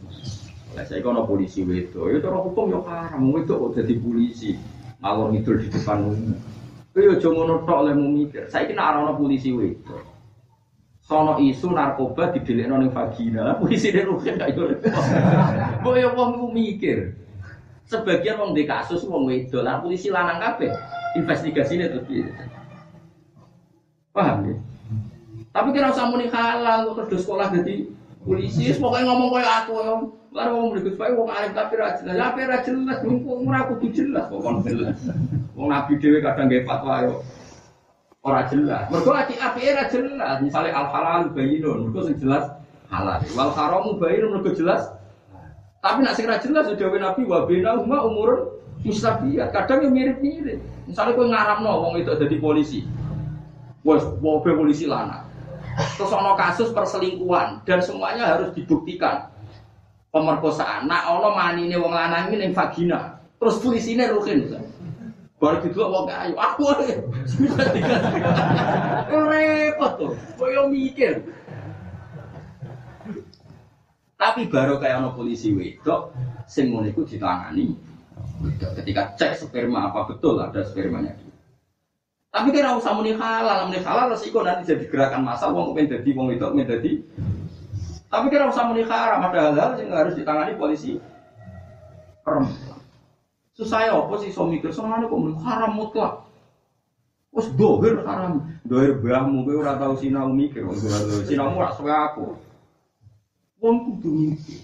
Lah saya kono polisi wedo, itu orang hukum yo haram, itu kok jadi polisi, ngalor ngidul di depan umum. Yo aja ngono tok oleh mikir. Saiki nek ana polisi wedo. Sono isu narkoba didelikno ning vagina, polisi nek rugen gak yo. Mbok yo wong mikir. Sebagian wong di kasus wong wedo, lah polisi lanang kabeh. Investigasinya terus piye? Paham ya? Tapi kira usah muni halal kok terus sekolah jadi polisi, pokoknya ngomong kayak aku ya. Lalu ngomong berikut baik, wong alim tapi rajin jelas, apa rajin jelas, wong aku tuh jelas, pokoknya jelas. Wong nabi dewi kadang gak fatwa yo, orang jelas. Mereka aci api era jelas, misalnya al halal bayinun, mereka sing jelas halal. Wal haramu bayinun mereka jelas Tapi nak sing ra jelas ya dawuh Nabi wa bainahuma umurun mustabiyat. Kadang yang mirip-mirip. Misalnya kowe ngaramno wong itu jadi polisi. Wes, mobil polisi lana. Terus ono kasus perselingkuhan dan semuanya harus dibuktikan. Pemerkosaan. Nak ono manine wong lanang ini ning vagina. Terus polisinya rukin. Baru gitu wong ayo aku ae. Repot tuh. Koyo mikir. Tapi baru kayak ono polisi wedok sing ngono iku ditangani. Ketika cek sperma apa betul ada spermanya dia. Tapi kira usah muni halal, muni halal resiko nanti jadi gerakan massa wong pengen dadi wong wedok pengen dadi. Tapi kira usah muni haram ada hal-hal yang harus ditangani polisi perempuan. Susah ya apa sih so mikir sama kok haram mutlak. Wes dohir haram, dohir bahmu kowe ora tau sinau mikir, sinau ora suka aku. Wong kudu mikir.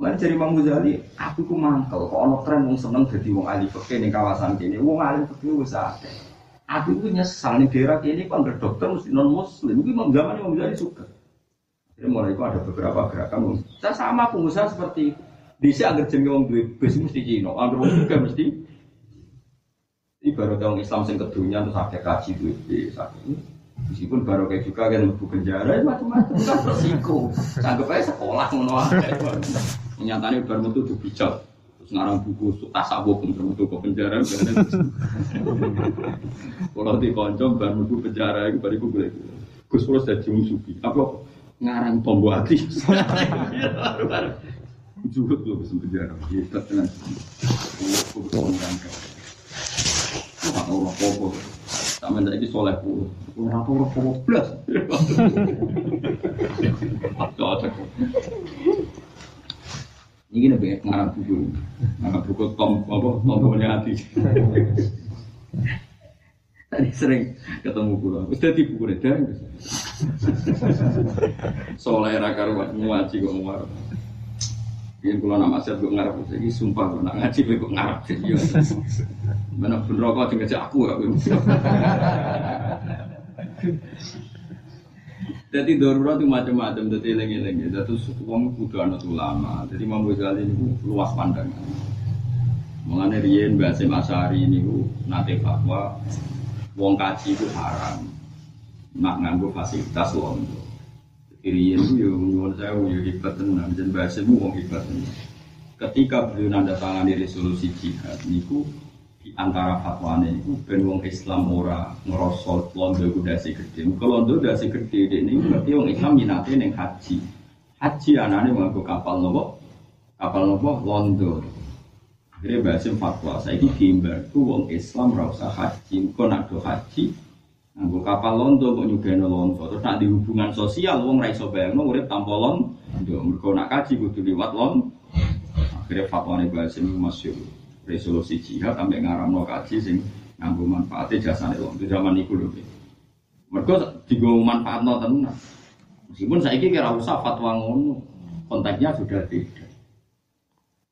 Mulai dari Imam Ghazali, aku ku mangkel, kok ono tren wong seneng dadi wong ahli fikih ning kawasan kene. Wong ahli fikih wis akeh. Aku ku nyesal ning daerah kene kok anggere dokter mesti non muslim. Imam zaman Imam Ghazali suka. Jadi mulai itu ada beberapa gerakan. Saya sama pengusaha seperti itu. Bisa agar jenenge wong duwe bis mesti Cina, agar wong juga mesti Ibarat orang Islam sing kedunya terus akeh kaji duwe bis. Meskipun baru kayak juga kan lebu penjara, ya macam-macam kan resiko. Anggap aja sekolah ngono. Nyatanya baru itu dibijak. Terus ngarang buku tasawuf untuk metu ke penjara. Kalau di konco baru buku penjara itu baru gue Gus Pros jadi musuhi. Apa ngarang tombo hati. Juga tuh ke penjara. Kita tenang. Gue gue Wah, orang apa Sama lagi soleh puluh. Orang orang apa belas. Cocok. Ini lebih ngarang buku, ngarang buku tom apa tombolnya hati. Tadi sering ketemu pulau, udah di buku redang. Soleh rakar ngaji kok ngomong. Biar kalau nama saya gue ngarep, ini sumpah gue nak ngaji gue ngarep. Mana pun rokok tinggal cek aku ya. Jadi darurat itu macam-macam, jadi lengi-lengi. Jadi uang kudu anak ulama. Jadi Imam Ghazali ini luas pandangan. Mengenai Rien bahasa Masari ini nanti fatwa, wong kaji itu haram. Nak nganggo fasilitas londo. Jadi Rien itu ya nyuwun saya ya hebat tenan. Jadi bahasa itu wong hebat tenan. Ketika beliau nanda tangan di resolusi jihad, niku di antara fatwane itu ben wong Islam ora ngrosol londo dasi gede. Muga londo dasi gede ini berarti wong Islam minate ning haji. Haji anane nganggo kapal nopo? Kapal nopo? Londo. Akhirnya bahasa fatwa, saya ini gimbar, ku wong Islam ora usah haji, kok nak haji, nganggo kapal londo kok nyugeno londo, terus nak di hubungan sosial wong ra iso bayangno urip tanpa londo, mergo nak haji kudu liwat londo. Akhirnya fatwa ini bahasa masyhur resolusi jihad sampai ngaramno kaji sing nganggo manfaatnya jasa nih itu zaman itu loh. Mereka juga manfaatno tenan. Meskipun saya kira usah fatwa ngono, konteksnya sudah beda.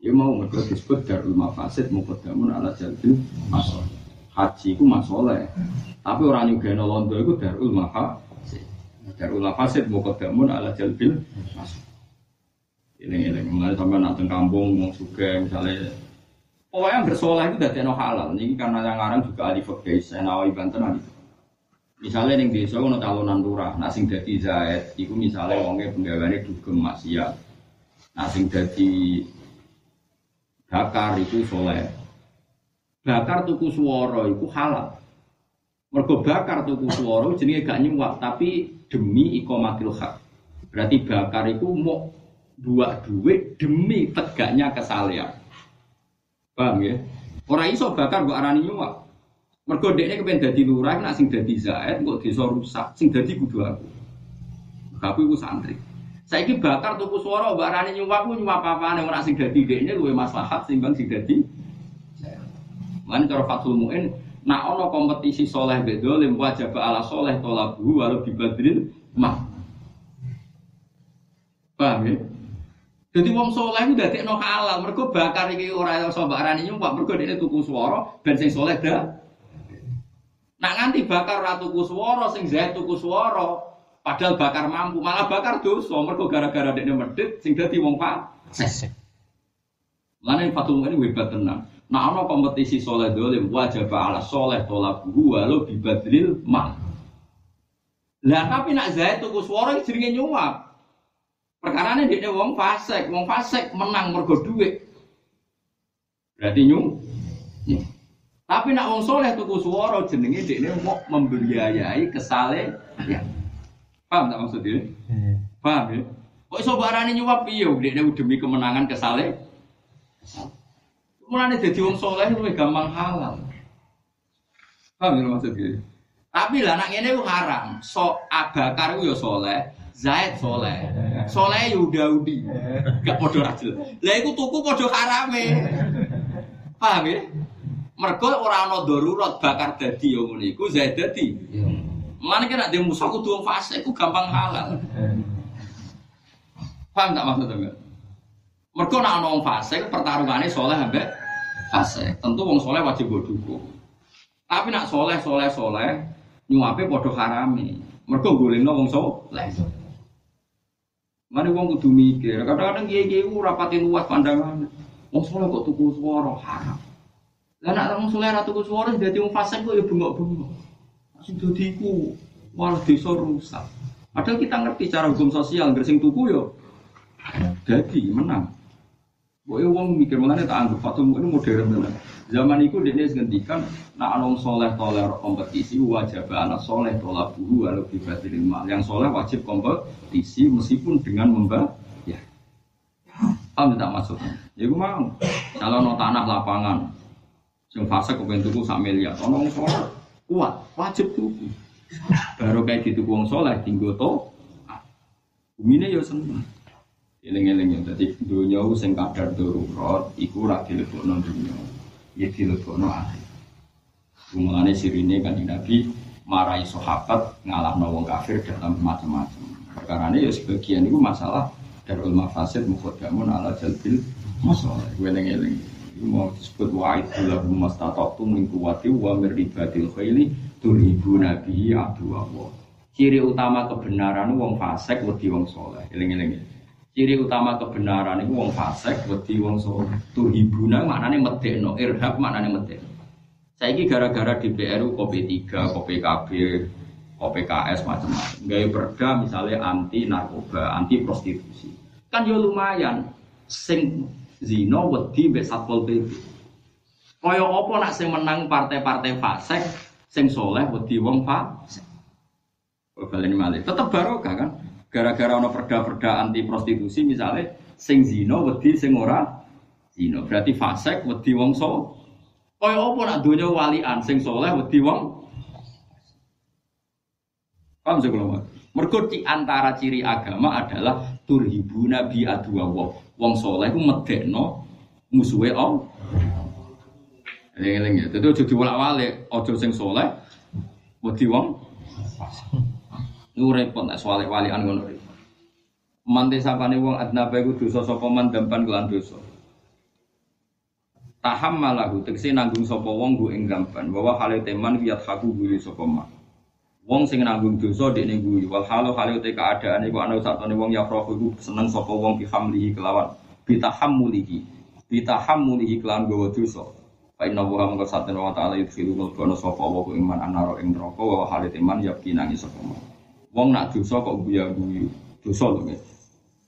Ya mau mereka disebut darul mafasid muqaddamun ala jalbil masalah. Haji itu masalah. Tapi orang juga londo itu darul mafasid. Darul mafasid muqaddamun ala jalbil masalah. Ini-ini, mulai sampai nak kampung, mau suka misalnya Pokoknya bersolah itu dari no halal. Ini karena yang ngarang juga ahli fikih, saya nawai banten ahli Misalnya ning desa ono calonan lurah, nah sing dadi zaid iku misalnya wonge penggaweane dugem maksiat. Nah sing dadi bakar itu soleh. Bakar tuku suara itu halal. Mergo bakar tuku suara jenenge gak nyuwak tapi demi ikomatil hak. Berarti bakar itu mau buat duit demi tegaknya kesalehan. Paham ya? Orang iso bakar mbok arani nyuwak. Mergo dekne kepen dadi lurah nak sing dadi zaid kok desa rusak, sing dadi kudu aku. Aku santri. Saiki bakar tuku swara mbok arani nyuwak ku nyuwak apa-apane ora sing dadi dekne luwih maslahat timbang sing dadi Mana cara Fathul Mu'in nak ono kompetisi soleh bedolim wajib ala soleh tolabu walau dibadrin mah. Paham ya? Jadi wong soleh itu dari no halal, mereka bakar ini orang yang sobat rani nyumpah, mereka dia tuku suara, ben sing soleh dah. Nak nganti bakar ratu tuku suara, sing zait tuku suara, padahal bakar mampu, malah bakar dosa, mereka gara-gara dia medit, sing dadi wong pak. sesek. Mana Fatul ini hebat tenang. Nah, ono kompetisi soleh dolim wajib ala soleh tolak walau bibadril mal. Lah tapi nak Zaid tuku suara jenenge nyuap. Perkara ini dia wong fasek, wong fasek menang mergo duit. Berarti nyum. Tapi nak wong soleh tuku suara jenenge dia mau membiayai kesale. Ya. Paham tak maksudnya? Hmm. Paham ya? Kok iso barani nyuap piye dia demi kemenangan kesale? Mulane dadi wong soleh luwih gampang halal. Paham ya maksudnya? Tapi lah anak ini haram. So Abakar ya soleh, Zaid soleh, soleh Yuda ya gak podo rajil. Lah iku tuku podo harame. Paham ya? Mergo ora ana darurat bakar dadi ya ngene iku Zaid dadi. Mana kira dia musuh kudu fase iku gampang halal. Paham tak maksudnya? Mergo nek ana wong fase pertarungane soleh ambek fase. Tentu wong soleh wajib dukung. Tapi nak soleh soleh soleh nyuape padha harame. Mergo golekno wong saleh. Mari wong kudu mikir, kadang-kadang kiai-kiai ora pati luas pandangan. Wong saleh kok tuku swara haram. Lah nek wong saleh ra tuku swara dadi wong fasik kok ya bengok-bengok. Sing dadi iku malah desa rusak. Padahal kita ngerti cara hukum sosial, gersing tuku yo jadi menang. Boy wong mikir mengenai tak anggap fatum ini modern tenan. Zaman itu dia ngendikan nak anong soleh toler kompetisi wajib anak soleh tolak buhu walau dibatirin mal. Yang soleh wajib kompetisi meskipun dengan membayar. Ya. Paham tidak maksudnya? Ya gue mau. Kalau no tanah lapangan, yang fase kepengen tuku sak miliar, ono soleh kuat, wajib tuku. Baru kayak gitu uang soleh tinggal to. Bumi ini ya seneng. Eling-eling ya, jadi dunia sing kadar darurat, iku rak dilebokno dunia, ya dilebokno akhir. Mulane sirine kan Nabi marai sahabat ngalah wong kafir dalam macam-macam. Perkara ini ya sebagian itu masalah darul mafasid mukhadamun ala jalbil masalah. Eling-eling. Itu mau disebut wa'id lahum mastata'tum min quwwati wa mir khayli turibu nabi adu Allah. Ciri utama kebenaran wong fasik wedi wong soleh. Eling-eling ciri utama kebenaran itu wong fasik wedi wong so tuhibuna maknane medekno. Irhab maknane medekno. Saiki gara-gara DPR kopi 3 kopi KB kopi KS macam-macam. Gaya perda misalnya anti narkoba anti prostitusi. Kan yo lumayan. Sing zino wedi mbek satpol pp kaya apa nak sing menang partai-partai fasik sing soleh wedi wong fasik? Baleni malih? Tetep barokah kan gara-gara ono perda-perda anti prostitusi misalnya sing zino wedi sing ora zino berarti fasek wedi wong so. Kaya apa nak donya walian sing soleh wedi wong? Paham sih kalau mergo di antara ciri agama adalah turhibu nabi adu wong soleh ku medekno musuhe om Eling-eling ya, jadi ojo diwolak-walik, ojo sing soleh, wedi wong Iku repot nek soal walian ngono iki. Mante sapane wong adnaba iku dosa sapa man dampan kelan dosa. Taham malahu tegese nanggung sapa wong go ing gampan bahwa hale teman wiyat haku guyu sapa man. Wong sing nanggung dosa dekne guyu wal halu hale te keadaan iku ana satone wong ya profu iku seneng sapa wong bi hamlihi kelawan bitahammulihi bitahammulihi kelan gowo dosa. Fa inna wa mangka satene wa ta'ala yudkhilu mulkono sapa wa iman anaro ing neraka wa hale teman ya kinangi sapa. Wong nak dosa kok guya guyu. Dosa lho nggih.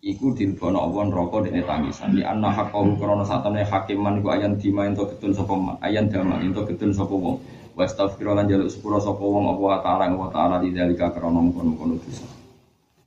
Iku dilbono Allah neraka dene tangisan. Li anna haqqahu krana satane hakiman iku ayan dima ento ketun sapa man. Ayan dama ento ketun sapa wong. Wa astaghfiru lan jaluk sepura sapa wong apa taala wa taala di dalika krana mungkon-mungkon dosa.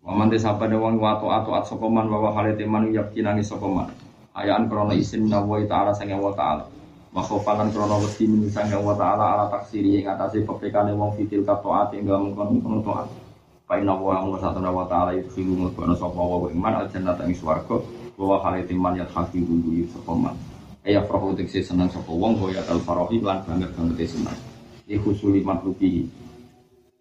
Waman desa pada wong wato ato at sapa man wa halate man yakinani sapa man. Ayaan krana isin nawa taala sang wa taala. Wa khofalan krana wedi min sang wa taala ala taksiri ing atase pepekane wong fitil katoat ing mungkon-mungkon taat. Fa inna wa amur satana wa ta'ala yudkhilu mudbana sapa wa wa iman al jannata ing swarga wa halati man yathaqi buyu sapa man. Aya farahu tekse seneng sapa wong wa ya al farahi lan banget banget seneng. Iku suli makluki.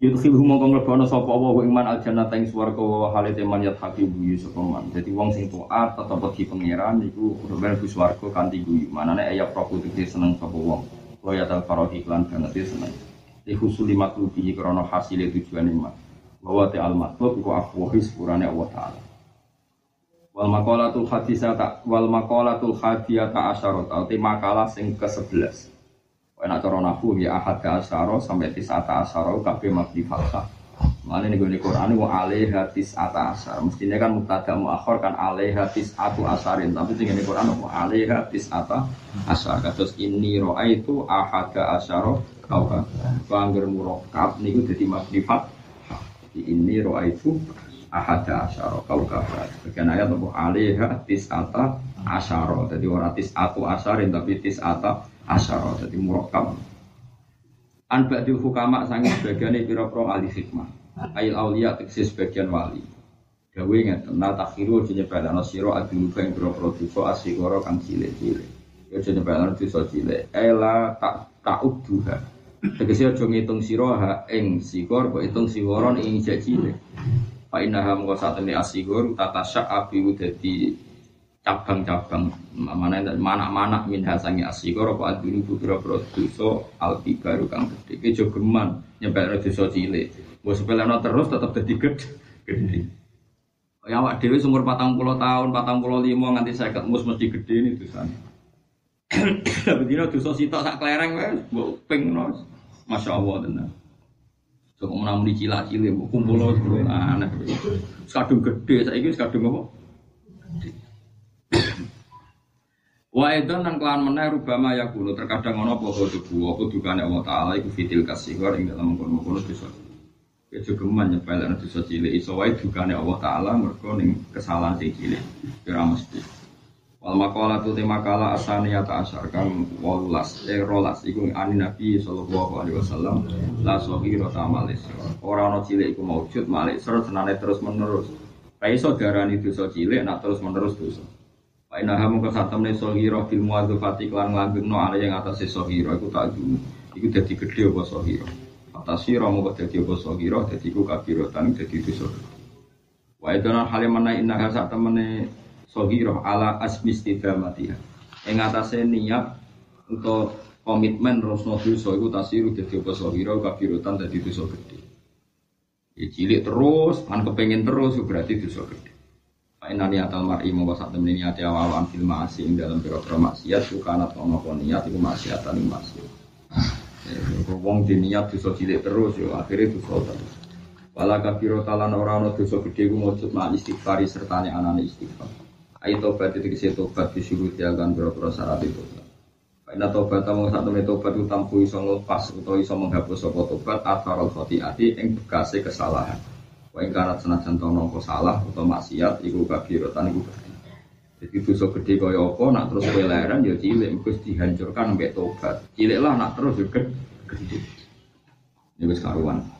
Yudkhilu mongko mlebana sapa wa wa iman al jannata ing swarga wa halati man yathaqi buyu sapa man. Dadi wong sing taat tetep wedi pangeran iku kudu mlebu swarga kanthi guyu. Manane aya farahu tekse seneng sapa wong. Wa ya al farahi lan banget seneng. Iku suli makluki krana hasile tujuane iman bahwa te al matlub iku afwahi sepurane Allah taala Wal maqalatul hadisata wal maqalatul hadiyata asyarat atau makalah sing ke-11. Enak cara nahu ya ahad ke asyara sampai tisata asyara kabeh mabni falsah. Mana nih gue Quran wa alaiha tisata asyar. Mestinya kan mubtada muakhir kan alaiha tisatu asyarin. Tapi tinggal di Quran wa alaiha tisata asyar. Terus ini roa itu ahad ke asyara kau kan. Bangger murokab niku jadi mabni falsah. Ini roa itu ahada asyara kau kafir. Bagian ayat apa alaiha tis'ata asyara. Jadi ora tis'atu asyarin tapi tis'ata asyara. Jadi murakkab. An ba'dil hukama sangi sebagian pira-pira ahli hikmah. Ail aulia teksi sebagian wali. Gawe ngeten na takhiru aja nyepelana sira adil bang pira-pira dosa asigara kang cilik-cilik. Ya aja nyepelana dosa cilik. Ela tak ta'udduha. Tegese aja ngitung sira ha ing sikor kok hitung siworon ing mengko saat ini asigur tata syak api jadi cabang-cabang. Mana mana-mana min hasangi asigur apa aduni putera produso alti baru kang gede ke jogeman nyampe dosa cilik. Mau sepeleno terus tetap jadi gede Ya awak dewi umur patang puluh tahun, patang puluh lima nganti saya mus mesti gede ini dosanya. Tapi dino dosa sitok sak klereng wes, mbok ping Masya Allah tenan. So kok namun dicila cile, kumpul lo aneh. Sekadung gede, saya ini sekadung apa? Wa edan dan kelan meneh rubama ya kulo terkadang ono apa kudu buah kudukane Allah taala iku fitil kasihor ing dalam kono-kono dosa. Ya jogeman nyepelane dosa cilik iso wae dukane Allah taala mergo ning kesalahan sing cilik. Ora mesti. Wal makalah tu tema kala asani ta asar kang eh rolas iku ani Nabi sallallahu alaihi wasallam la sohiro tamalis. Ora ana cilik iku maujud malik serut senane terus menerus. Ra iso darani dosa cilik nak terus menerus dosa. Wa inna hamu ka khatamne sohiro fil muadzafati klan langgengno ale yang atas sohiro iku tak dulu. Iku dadi gedhe apa sohiro. Atas sira mung dadi apa sohiro dadi iku kabirotan dadi dosa. Wa idana halimana inna sak temene sohiro ala asmi istidamatiha yang atasnya niat untuk komitmen rosno dosa itu tasiru jadi apa sohiro kabirutan jadi dosa gede ya cilik terus kan kepengen terus berarti dosa gede Inna niatal mar'i mau sak temen niat awalan fil ma'asi dalam biro-biro maksiat bukan atau nopo niat itu maksiatan ini maksiat. Wong di niat dosa cilik terus yo akhirnya dosa terus. Wala kabiro talan orang no dosa gede ku mujud ma istighfari serta anane istighfar. Ayo tobat itu kisi tobat disuruh tiagan biro-biro syarat itu. Karena tobat tamu satu temen tobat itu tampu iso ngelepas atau iso menghapus sopo tobat atfarol khotiati yang bekasi kesalahan. Wa ing kanat senajan tono salah atau maksiat iku kabirotan iku. Jadi dosa gede kaya apa nak terus kowe leren ya cilik mesti dihancurkan sampai tobat. Cilik lah nak terus juga gede. Ini wis karuan.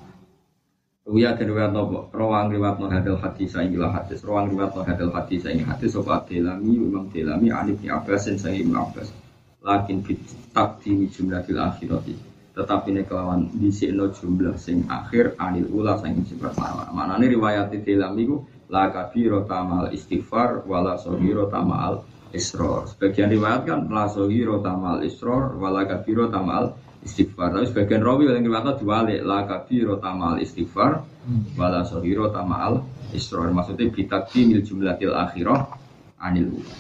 Uya dan riwayat nopo, rawang riwayat no hadil hadis saya ingin hadis, rawang riwayat no hadil hadis saya ingin hadis, sobat delami, imam delami, anif ni abbasin saya ibn abbas, lakin fit takdimi jumlah fil akhirati, tetapi ini kelawan disikno jumlah sing akhir anil ula sing pertama. Mana ini riwayat delami ku la kabiro tamal istighfar wala sohiro tamal isror. Sebagian riwayat kan la sohiro tamal isror wala kabiro tamal istighfar. Tapi sebagian rawi yang riwayat diwalik la kabiro tamal istighfar wala sohiro tamal isror. Maksudnya bitakti mil jumlatil akhirah anil ula.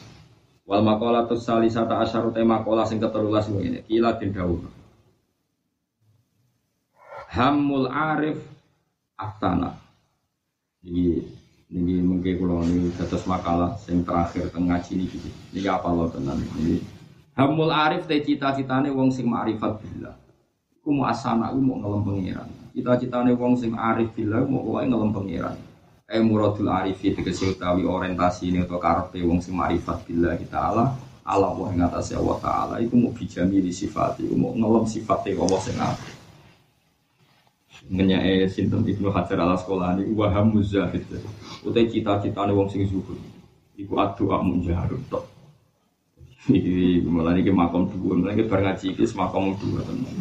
Wal makola tus salisata asyaru tema makola sing keterulas ini. Kila din dawuh. Hamul arif aftana. Ini ini mungkin kalau ini atas makalah yang terakhir tengah sini gitu. Ini apa lo tenan ini. Hamul arif teh cita-citane wong sing ma'rifat billah. Iku mau asana, iku mau ngelem pangeran. Cita-citane wong sing arif billah mau wae ngelem pangeran. Eh muradul arifi tegese utawi orientasi ini atau karepe wong sing ma'rifat billah kita Allah Allah wa ing atase Allah taala iku mau bijami di sifat iku mau ngelem sifate Allah sing apik. Ngenyae sinten Ibnu Hajar al Asqalani wa hamuz zahid. Utai cita-citane wong sing zuhud. Iku addu'a munjarut tok. Iki mulane iki makom dhuwur, mulane iki bar ngaji iki makom dhuwur tenan.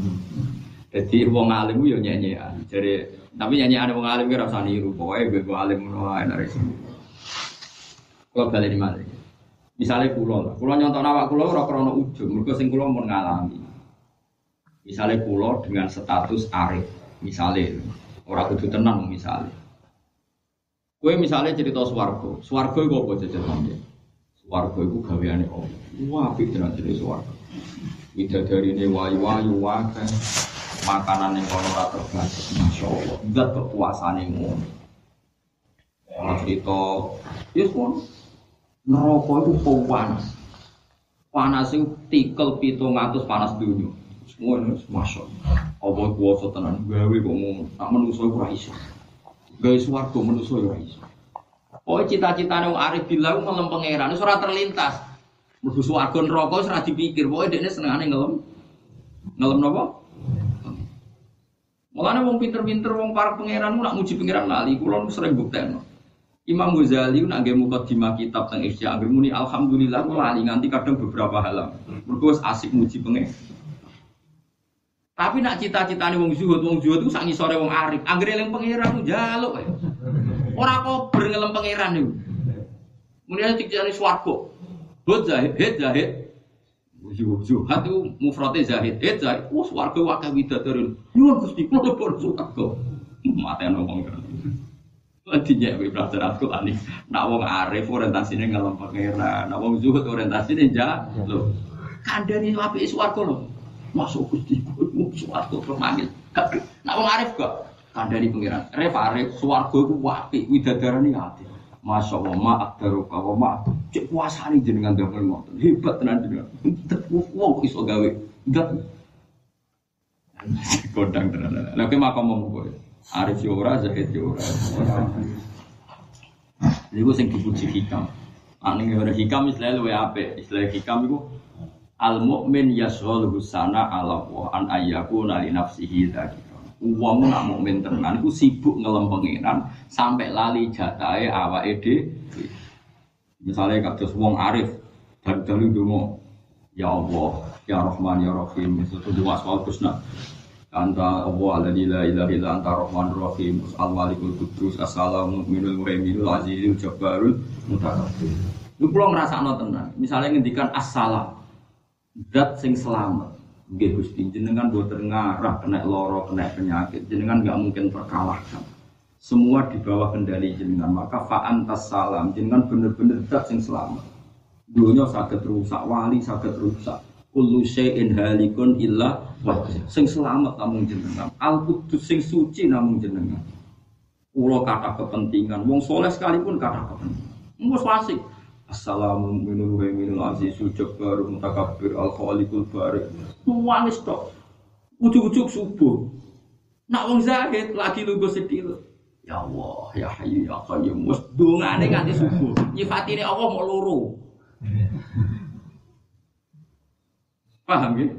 Jadi wong alim yo nyanyian. Jadi tapi nyanyian wong alim ki rasa niru, pokoke gue wong alim ngono wae nek iso. Kula bali di malih. Misalnya kulo lah, kulo nyontok awak kulo ora krana ujung, mergo sing kulo mun ngalami. Misalnya kulo dengan status arif, misalnya orang kudu tenang misalnya. Kue misalnya cerita swargo, swargo itu apa jajan Swargo itu gaweane apa? Wah, apik tenan cerita swargo. dari ini wayu-wayu wakai, makanan yang kono ora terbatas, masya Allah. Zat kekuasaan yang ngono. Kalau cerita, ya pun neraka itu panas. Panas itu tikel pitung atus panas dunia. Semua ini masya Allah. Allah kuasa tenan gawe kok ngono. Tak menungso ora iso. Gawe swarga manusa ya iso. Oh cita-citane wong arif bilau ngelem pangeran ora terlintas. Mlebu neraka wis ora dipikir. Pokoke dekne senengane ngelem. Ngelem napa? Mulane wong pinter-pinter wong para pangeran nak muji pangeran lali kula sering buktekno. Imam Ghazali nak nggih mukadimah kitab teng Ihya anggere muni alhamdulillah kula lali nganti kadang beberapa halam. Mergo asik muji pangeran. Tapi nak cita-citane wong zuhud, wong zuhud itu sak ngisore wong arif. Anggere eling pangeran ku njaluk. Ora kober ngelem pangeran niku. Mulane dikjane swarga. Hud zahid, hid zahid. Zuhud itu mufrate zahid, hid zahid. Wah swarga wakah widadari. Nyuwun Gusti kula pun swarga. Mate ngomong kan. Artinya we belajar Al-Qur'an Nak wong arif orientasine ngelem pangeran, nak wong zuhud orientasine njaluk. Kandhane apik swarga lho masuk gusti suwargo permangil nak wong arif gak kandani pengiran. Ref arif suwargo itu wapi widadarani hati Masya Allah, maaf daruka, wa maaf Cek puasa ini jenengan damel ngotot Hebat tenan jenengan. Wong iso gawe. Enggak Kodang tenan Lagi makam mau gue Arif yora, Zahid yora Ini gue sing dipuji hikam. Aneh ada hikam istilahnya lu apa Istilah hikam itu Al mukmin yashol husana ala wa an ayyaku nali nafsihi tadi. Uang nak mukmin tenan iku sibuk ngelem pengiran sampai lali jatahe awake dhewe. Misalnya kados wong arif dan dalu donga ya Allah ya Rahman ya Rahim itu dua soal kusna anta Allah alladzi la ilaha illa anta rahman rahim al malikul qudus assalamu minul muhaiminul azizul jabbarul mutakabbir. Lu pulau ngrasakno tenan. Misalnya ngendikan assalam zat sing selamat nggih Gusti. Jenengan boten ngarah kena loro kena penyakit. Jenengan nggak mungkin terkalahkan. Semua di bawah kendali jenengan. Maka fa'an salam. Jenengan bener-bener zat sing selamat. Dunia sakit rusak wali sakit rusak. Kullu syai'in halikun illa wajah. Sing selamat namun jenengan. Al kudus sing suci namun jenengan. Ulo kata kepentingan. Wong soleh sekalipun kata kepentingan. Mus fasik Assalamu minul wa minul azizul jabbar mutakabbir al khaliqul barik. Nuwangis tok. Ujuk-ujuk subuh. Nak wong zahid lagi lugu sedih. Ya Allah, ya Hayyu ya Qayyum. Wes dongane nganti subuh. Nyifatine Allah mau loro. Paham ya?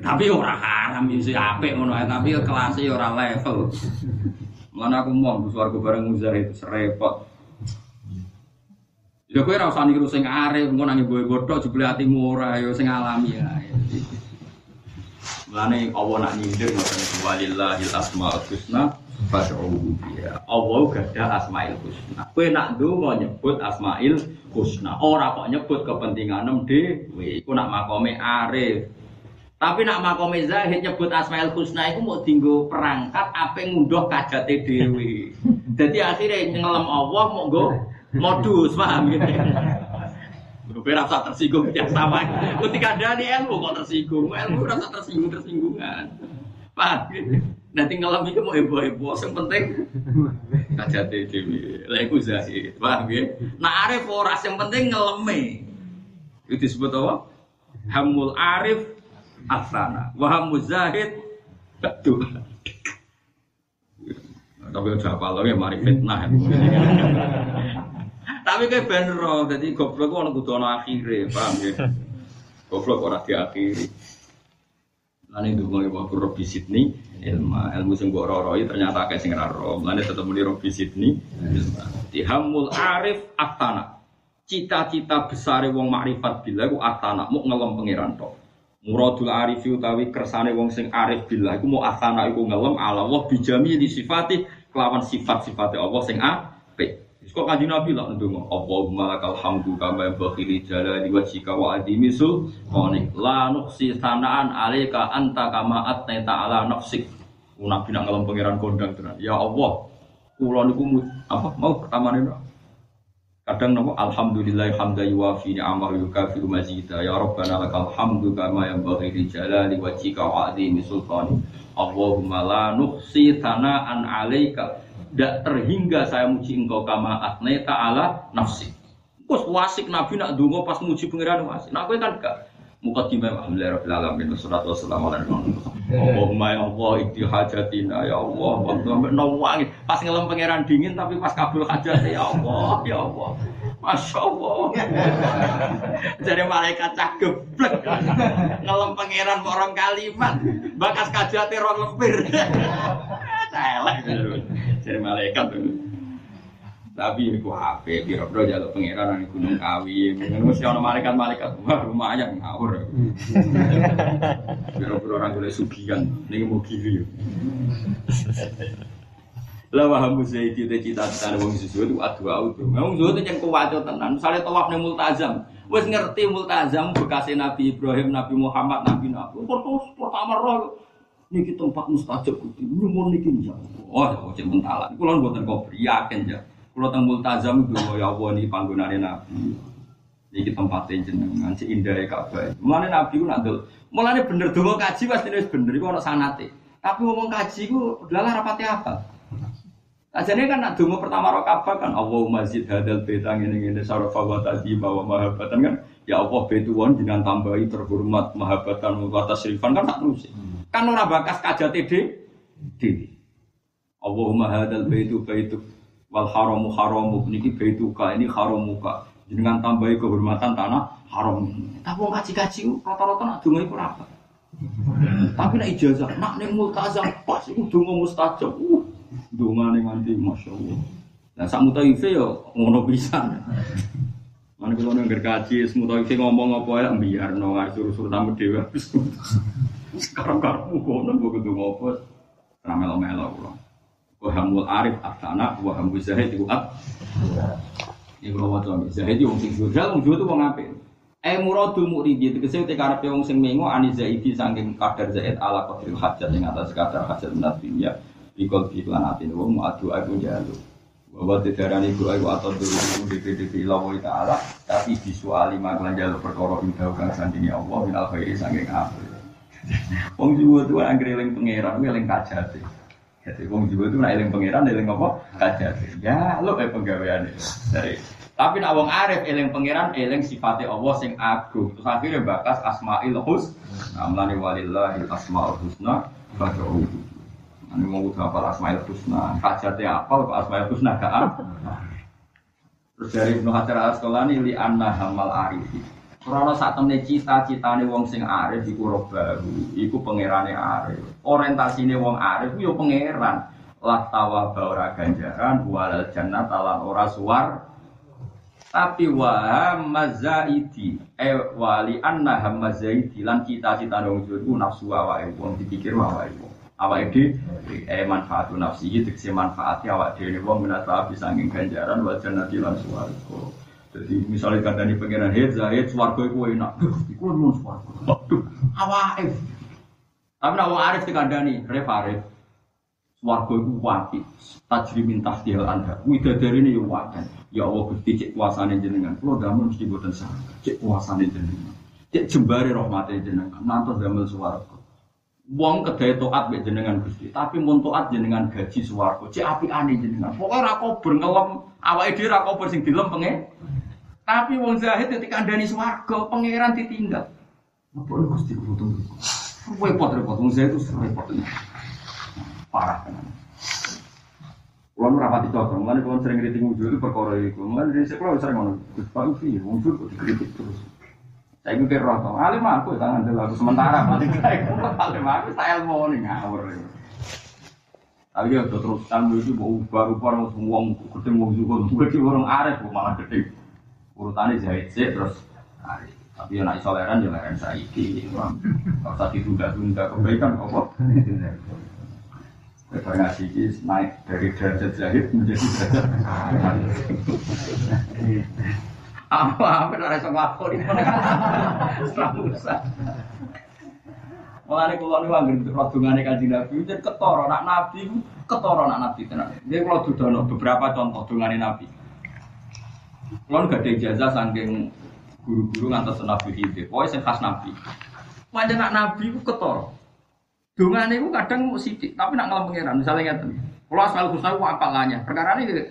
Tapi ora haram isi apik ngono tapi kelasnya ora level. Mana aku mau suaraku bareng muzahid serepot. Ya kowe ora usah niru sing arep, engko nang ibu bodoh jebule atimu ora ya sing alami ya. Mulane Allah nak nyindir ngoten walillahil asmaul husna fad'uhu biha. Allah gada asmaul husna. Kowe nak ndonga nyebut asmaul husna, ora kok nyebut kepentinganem dhewe. Iku nak makome arif. Tapi nak makome zahid nyebut asmaul husna iku mau dinggo perangkat apa ngunduh kajate dhewe. Dadi akhirnya ngelem Allah mau nggo modus paham gitu Gue rasa tersinggung yang sama. Ketika ada di ilmu kok tersinggung, ilmu rasa tersinggung tersinggungan. Paham gitu. Nanti ngalami itu mau heboh-heboh, yang penting kaca TV, lagu zahid, paham ya? Nah arif oras yang penting ngeleme. Itu disebut apa? Hamul arif asana, wahamul zahid betul. Tapi udah apa lagi, mari fitnah. Tapi kayak bener jadi goblok kok kudu ana akhire, paham ya? Goblok ora diakhiri. Lan itu mulai waktu Robi Sydney, ilmu ilmu sing mbok roroi ternyata kayak sing ora ro. Lan tetep muni Robi Sydney, Dihamul arif atana. Cita-cita besar wong makrifat bila ku atana mau ngelem pangeran tok. Muradul arifi utawi kersane wong sing arif bila iku mau atana iku ngelem ala Allah bijami di sifati kelawan sifat-sifate Allah sing apik. Kok kanjeng Nabi lah ndonga, Allahumma lakal hamdu kama bakhili jalali wajhika wa adimi sultanik. La nuksi sanaan alaika anta kama atnaita ala nafsik. Nabi nak ngalem pangeran kondang tenan. Ya Allah, Kulo niku apa mau pertama nih Kadang nopo alhamdulillah hamda yuwafi ni'amahu yukafiru mazida ya rabbana lakal hamdu kama yang bagi di jalali wajhika wa azimi sultani Allahumma la nuhsi tana'an alaika tidak terhingga saya muji engkau kama atneta ala nafsi. Kus wasik nabi nak dungo pas muji pengiran wasik. Nah aku kan gak? Mukaddimah Alhamdulillah Rabbil Alamin Wassalatu wassalamu ala Allahumma ya Allah ikti hajatina ya Allah. Waktu sampai nawangi Pas ngelem pangeran dingin tapi pas kabul hajat ya Allah ya Allah. Masya Allah. Jadi malaikat cah geblek. Ngelem pangeran orang kalimat. Bakas kajatnya orang lempir. Celek Jadi malaikat tapi aku HP, biro-biro jaluk pangeran di Gunung Kawi. Mungkin mesti ada malaikat-malaikat. Wah, lumayan ngawur. Biro-biro orang boleh sugihan. Ini mau gili. Lah waham saya cita cita cita wong susu itu adu auto. Wong susu itu yang kuwaco tenan. Misalnya tawaf nih multazam, wes ngerti multazam bekasnya Nabi Ibrahim, Nabi Muhammad, Nabi Nabi. Terus pertama roh niki tempat mustajab kuti. Nyumur niki njak. Oh, cek mentalan. Kulo mboten kok yakin ya. Kalau teng multazam itu ya Allah ini panggonane Nabi. Iki tempatnya jenengan si indah Ka'bah. Mulane Nabi ku nak Mulane bener donga kaji pasti wis bener iku ana sanate. Tapi ngomong kaji ku adalah rapati apa? Ajane kan nak donga pertama ro Ka'bah kan Allahumma zid hadal beta ngene ngene sarafa wa tadi bawa mahabbatan kan ya Allah betuwon dengan tambahi terhormat mahabbatan wa tasrifan kan tak terus. Kan ora bakas kajate dhewe. Allahumma hadal baitu baitu wal haramu haramu. Niki baituka ini haramuka dengan tambahi kehormatan tanah haram. Tapi wong kaji-kaji rata-rata nak donga iku apa. Tapi nak ijazah nak ning multazam pas iku donga mustajab. Uh dongane nganti masyaallah. Nah sak mutaife yo ngono pisan. Mana kalau nengger kaji, semua ngomong apa ya, biar no suruh-suruh tamu dewa. Sekarang karmu kono gue kudu ngopo, ramelo-melo pulang. Wahamul arif asana, wahamul zahid itu ab. Ini kalau mau coba zahid itu wong sing jujal, wong itu wong apik. Eh muradu muridi tegese te karepe wong sing mengo ani zaidi saking kadar zaid ala qadril hajat ing atas kadar hajat minat dunya. Bikol iklan atin wong adu aku jalu. Bahwa tedarani ku ayu atau dulu DPD ilawo ta'ala tapi visuali maklan jalur perkara indah kang sandingi Allah minal khairi saking apik. Wong jiwa tuh anggere eling pangeran, eling kajate. Jadi wong jiwa itu nak eling pangeran, eling apa? Kajate. Ya, lo kayak penggawean Dari tapi nak wong arif eling pangeran, eling sifatnya Allah sing agung. Terus akhirnya bakas asmaul hus. Amlani walillahi asmaul husna fad'uhu. Ini mau udah apa asmaul husna. Kajate apa? Asmaul husna gak Terus dari Ibnu Hajar al Asqalani li anna hamal arifi. Karena saat temen cita-citane wong sing arif iku robahu, iku pangerane arif. Orientasine wong arif yo pangeran. Lah tawa ganjaran walal jannah talan ora suar. Tapi wa mazaidi e wali anna hamazaidi lan cita-citane wong iku nafsu awake wong dipikir awake wong. Awake dhewe e manfaatu nafsi iki tegese manfaati awake dhewe wong menata bisa ganjaran wal jannati lan suwarga. Jadi misalnya kandani pengiran hit, zahid, suarga itu enak. Duh, itu mau suarga. Duh, awaif. Tapi nak arif dikandani, ref arif. Suarga itu wati. Tajri minta stihal anda. Widadari ini yang wakan. Ya Allah, gusti cek kuasanya jenengan. Kalau damel mesti buatan sangka. Cek kuasanya jenengan. Cek jembari rahmatnya jenengan. Nanti damel suarga. Wong kedai toat be jenengan gusti, tapi mun toat jenengan gaji suwargo, cek api aneh jenengan. Pokoknya rakober ngelem, awake dhewe rakober sing dilem. Tapi wong zahid ketika andani swarga, pangeran ditinggal. Lu Gusti kudu Repot repot wong zahid itu repot. Parah kan. Kulo ora pati cocok, mulane kulo sering kritik wujud itu perkara iku. Mulane dari sekolah sering ngono. Gus Pak Ufi, wong kok dikritik terus. Saya mikir roto, alim aku tangan dulu aku sementara paling saya alim aku saya ilmu nih ngawur. Tapi ya terus tanggung itu baru baru semua ketemu juga, gue orang arif malah gede urutannya jahit sih terus hari tapi yang iso leren ya leren saiki. Kalau usah ditunda-tunda kebaikan apa? Ngasih kis naik dari derajat jahit menjadi derajat apa? Apa dari sama aku ini usah. Mulane kula niku anggere roh dongane Kanjeng Nabi jen ketara nak nabi ketara nak nabi tenan. Nggih kula dudono beberapa contoh dongane nabi. Kula gak ada ijazah saking guru-guru ngantos nabi Khidir. Pokoke sing khas nabi. Pancen nak nabi ku ketara. Dongane ku kadang mau sithik, tapi nak ngalem pangeran. Misalnya ngeten. Kula asal husna ku apalannya. Perkara ini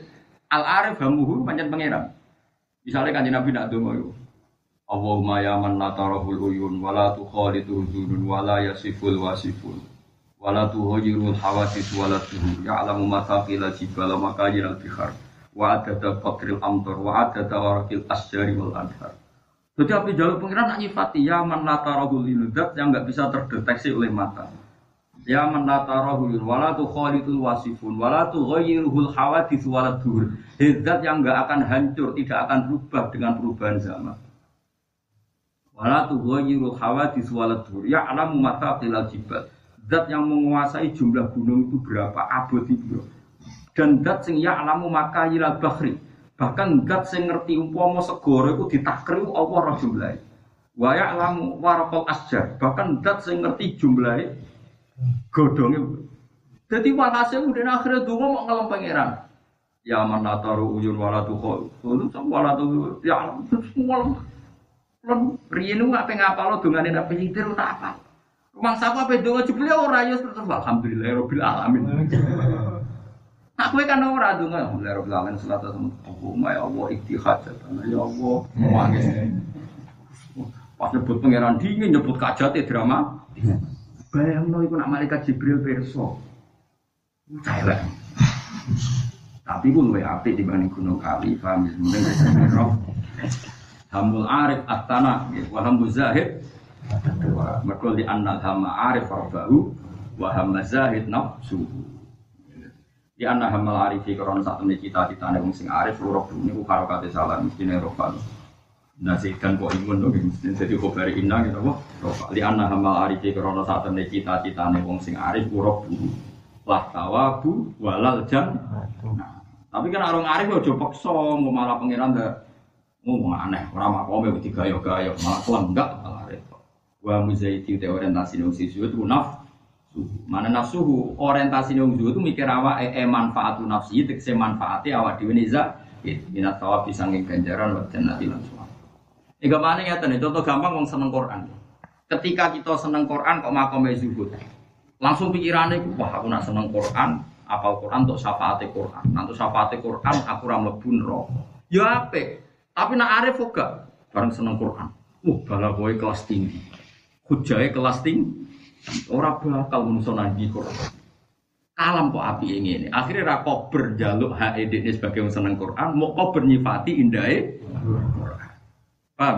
al arif hamuhu pancen pangeran. Misalnya kanjeng Nabi nak donga iku. Allahumma ya man la tarahul uyun wa la tukhalitu huzunun wa la yasiful wasifun wa la tuhayyirul hawadith wa la tuhur ya'lamu mataqila jibal wa makayir al bihar wa adada qatril amtar wa adada warakil asjari wal anhar jadi api jalur pengiran nak nyifati ya man la tarahul inudat yang nggak bisa terdeteksi oleh mata Ya man la tarahul wala tu khalitul wasifun wala tu ghayyiruhul hawadith wala tuhur Zat yang nggak akan hancur, tidak akan berubah dengan perubahan zaman. Wala tughayyiru hawadits wala dur. Ya alamu mata tilal jibal. Zat yang menguasai jumlah gunung itu berapa abad itu. Dan zat sing ya alamu maka yilal bahri. Bahkan zat sing ngerti umpama segoro itu ditakriu Allah roh jumlahe. Wa alamu warakal asjar. Bahkan zat sing ngerti jumlahe godonge. Jadi walhasil kemudian akhirnya dungo mau ngelam pangeran. Ya man nataru uyun wala tu khol. Wala tu ya semua Lan riyen ku ape ngapalo dongane Nabi Khidir tak apa. Rumah sapa ape donga jebule ora ya terus alhamdulillah rabbil alamin. Kowe kan ora donga alhamdulillah rabbil alamin salatu Oh my Allah iktihad ya Allah mangis. Pas nyebut pangeran dingin nyebut kajate drama. Bayangno iku nak malaikat Jibril perso. Celek. Tapi pun luwih apik dibanding Gunung Kali, paham ya? Mending Hamul arif atana, wa hamul zahid. Mereka di annal hama arif rabbahu, wa hamma zahid nafsuhu. Di anna hamal arifi karena saat ini cita-cita wong sing arif luruk ini ku karo kate salah mesti ne rofal. Nasihkan kok imun dong mesti jadi khobari inna gitu kok. Rofal. Di anna hamal arifi karena saat ini cita-cita wong sing arif luruk lah tawabu walal jan. Nah, tapi kan orang arif yo paksa mau malah pangeran ngomong aneh, orang makome wedi gayo-gayo, malah kelenggak malah repot. Wa muzaiti te orientasi nang sisi itu naf Mana nafsuhu orientasi nang itu mikir awak e, e manfaatu nafsi tegese manfaate awak dhewe niza minat tawab sanging ganjaran wa jannati lan suwarga. Iku mana ngeten contoh gampang wong seneng Quran. Ketika kita seneng Quran kok makome zuhud. Langsung pikirannya, wah aku nak seneng Quran, apal Quran untuk syafaat Quran. Nanti syafaat Quran aku ram mlebu neraka. Ya apik. Tapi nak arif juga bareng seneng Quran. Uh, bala kowe kelas tinggi. Hujai kelas tinggi. Ora bakal menungso nanti Quran. Kalam kok api ini. Akhirnya rako berjaluk HED ini sebagai yang Quran. Mau kau bernyifati indahnya Quran. Paham?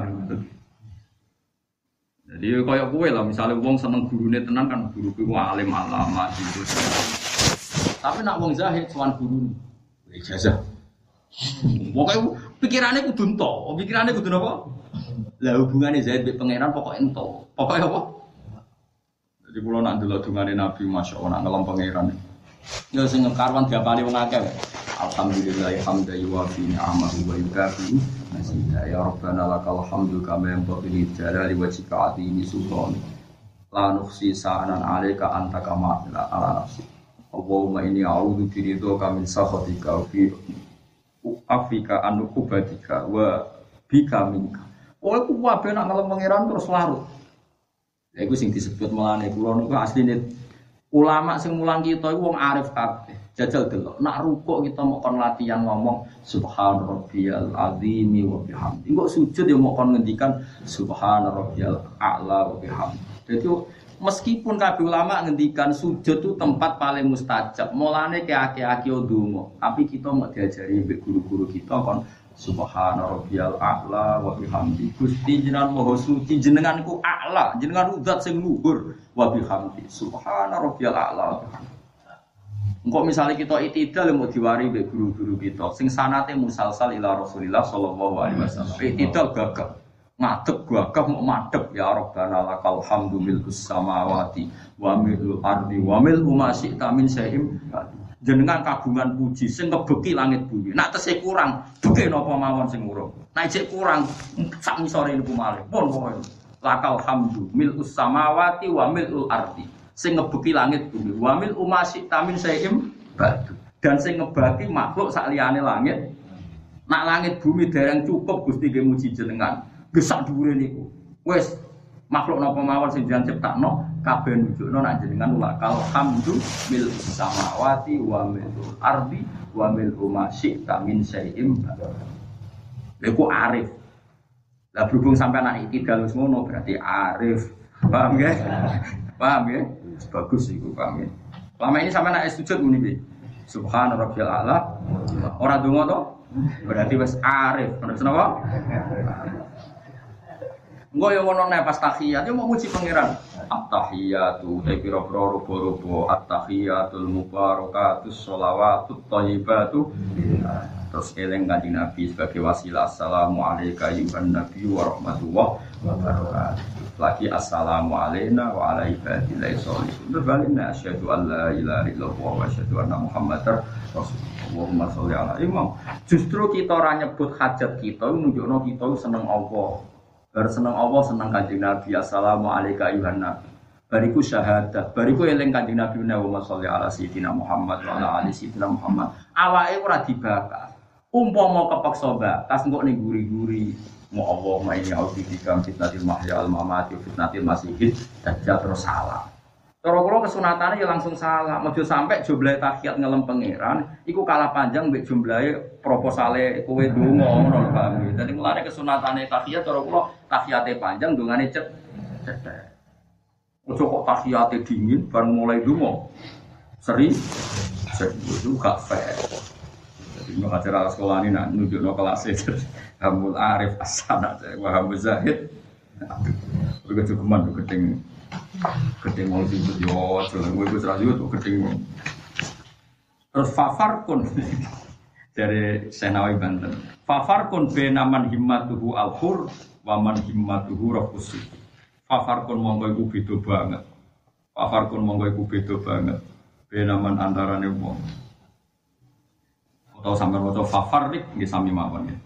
Jadi kayak kue lah, misalnya wong seneng gurunya tenang kan guru kue alim alama gitu. Tapi nak wong zahid soal guru ijazah. Pokoknya pikirannya kudu ento, pikirannya kudu apa? Lah hubungannya Zaid be pangeran pokoknya ento. Pokoknya apa? Jadi kalau nak dulu dungane Nabi Masya Allah ngelam pangeran. Ya sing karwan diapani wong akeh. Alhamdulillah hamda yuwafi ni'amahu wa yukafi masida ya rabbana lakal hamdu kama yanbaghi li jalali wajhika atini sultan la nukhsi sa'anan 'alaika anta kama ala nafsi Allahumma inni a'udzu bi ridhoka min sakhatika fi afika anu kubadika wa bika minka. Oh, aku wabe nak pangeran terus larut. Ya iku sing disebut melane kula niku asline ulama sing mulang kita iku wong arif kabeh. Jajal delok, nak rukuk kita mau kon latihan ngomong subhan rabbiyal azimi wa bihamdi. Engko sujud ya mau kon ngendikan subhan rabbiyal a'la wa bihamdi. Jadi Meskipun kabeh ulama ngendikan sujud itu tempat paling mustajab, mulane ke aki-aki ndonga. Tapi kita mau diajari mbek guru-guru kita kon Subhana rabbiyal a'la wa bihamdi. Gusti jenengan maha suci, jenenganku a'la, jenengan zat sing luhur wa bihamdi. Subhana rabbiyal a'la wa bihamdi. Engkau misalnya kita itidal mau diwari be guru-guru kita, sing sanate musalsal ila Rasulillah sallallahu alaihi wasallam. Itidal gagah ngadep gagah mau madep ya rabbana lakal hamdu milkus samawati wa milul ardi wa mil ma syi'ta min syai'im jenengan kagungan puji sing ngebeki langit bumi. Nak tesih kurang beki napa mawon sing urung nek cek kurang sak misore niku malih. Pun pokoke. Lakal hamdu mil samawati wa milul ardi. Sing ngebeki langit bumi. Wa mil umasi tamin saim batu dan sing ngebaki makhluk sak liyane langit. Nak langit bumi dereng cukup Gusti ge muji jenengan. Gesak dhuwure niku. Wis makhluk napa mawon sing jenengan ciptakno kabeh nunjukno nak jenengan lakal hamdu mil samawati wa milul ardi wa mil umasi tamin batu Lha arif lah berhubung sampai anak iki dalus ngono berarti arif. Paham ya? Paham ya? Bagus itu paham ya. Lama ini sampai anak sujud muni bi. Subhan rabbil a'la. Ora donga to? Berarti wis arif. Terus napa? Engko yo ngono nek pas tahiyat. Yo mau muji pangeran. At-tahiyatu te pira-pira rupa-rupa. At-tahiyatul mubarakatus sholawatut thayyibatu terus eling kanjeng Nabi sebagai wasilah. Assalamu alayka ayuhan nabi wa rahmatullah wa barakatuh. Lagi assalamu alayna wa ala ibadillahi sholihin terus baliknya asyhadu an la ilaha illallah wa asyhadu anna muhammadar rasulullah. Allahumma ala imam. Justru kita ora nyebut hajat kita nunjukno kita seneng Allah Bar seneng Allah seneng kanjeng Nabi. Assalamu alayka ayuhan nabi. Bariku syahadat. Bariku eling kanjeng Nabi Muhammad sholli ala sayyidina Muhammad wa ala ali sayyidina Muhammad. Awake ora dibakar. Umpama kepeksa bakas engko ning guri-guri. Mu Allah ma ini audika fitnatil mahya al mamati fitnatil masihid dajjal terus salah. Cara kula kesunatane ya langsung salah. Mojo sampai jumlah tahiyat ngelem pangeran iku kalah panjang mbek jumlahe proposale kowe donga ngono lho paham. Dadi mulane kesunatane tahiyat cara kula tahiyate panjang dongane cet cetek. Ojo kok tahiyate dingin baru mulai donga. Seri itu gak fair. Jadi mau acara sekolah ini nak nunjuk no kelas itu. Hamul Arif Asana, Wahab Zahid. Begitu keman, keting mau sibuk yo, jalan gue gue serasi tuh gedeng. Terus fafar kun dari Senawi Banten. Fafar kun benaman himmatuhu al-hur, waman himmatuhu rohkusi. Fafar kun monggo iku beda banget. Fafar kun monggo iku beda banget. Benaman antarane wong. Atau sampai waca fafarik nggih sami mawon ya.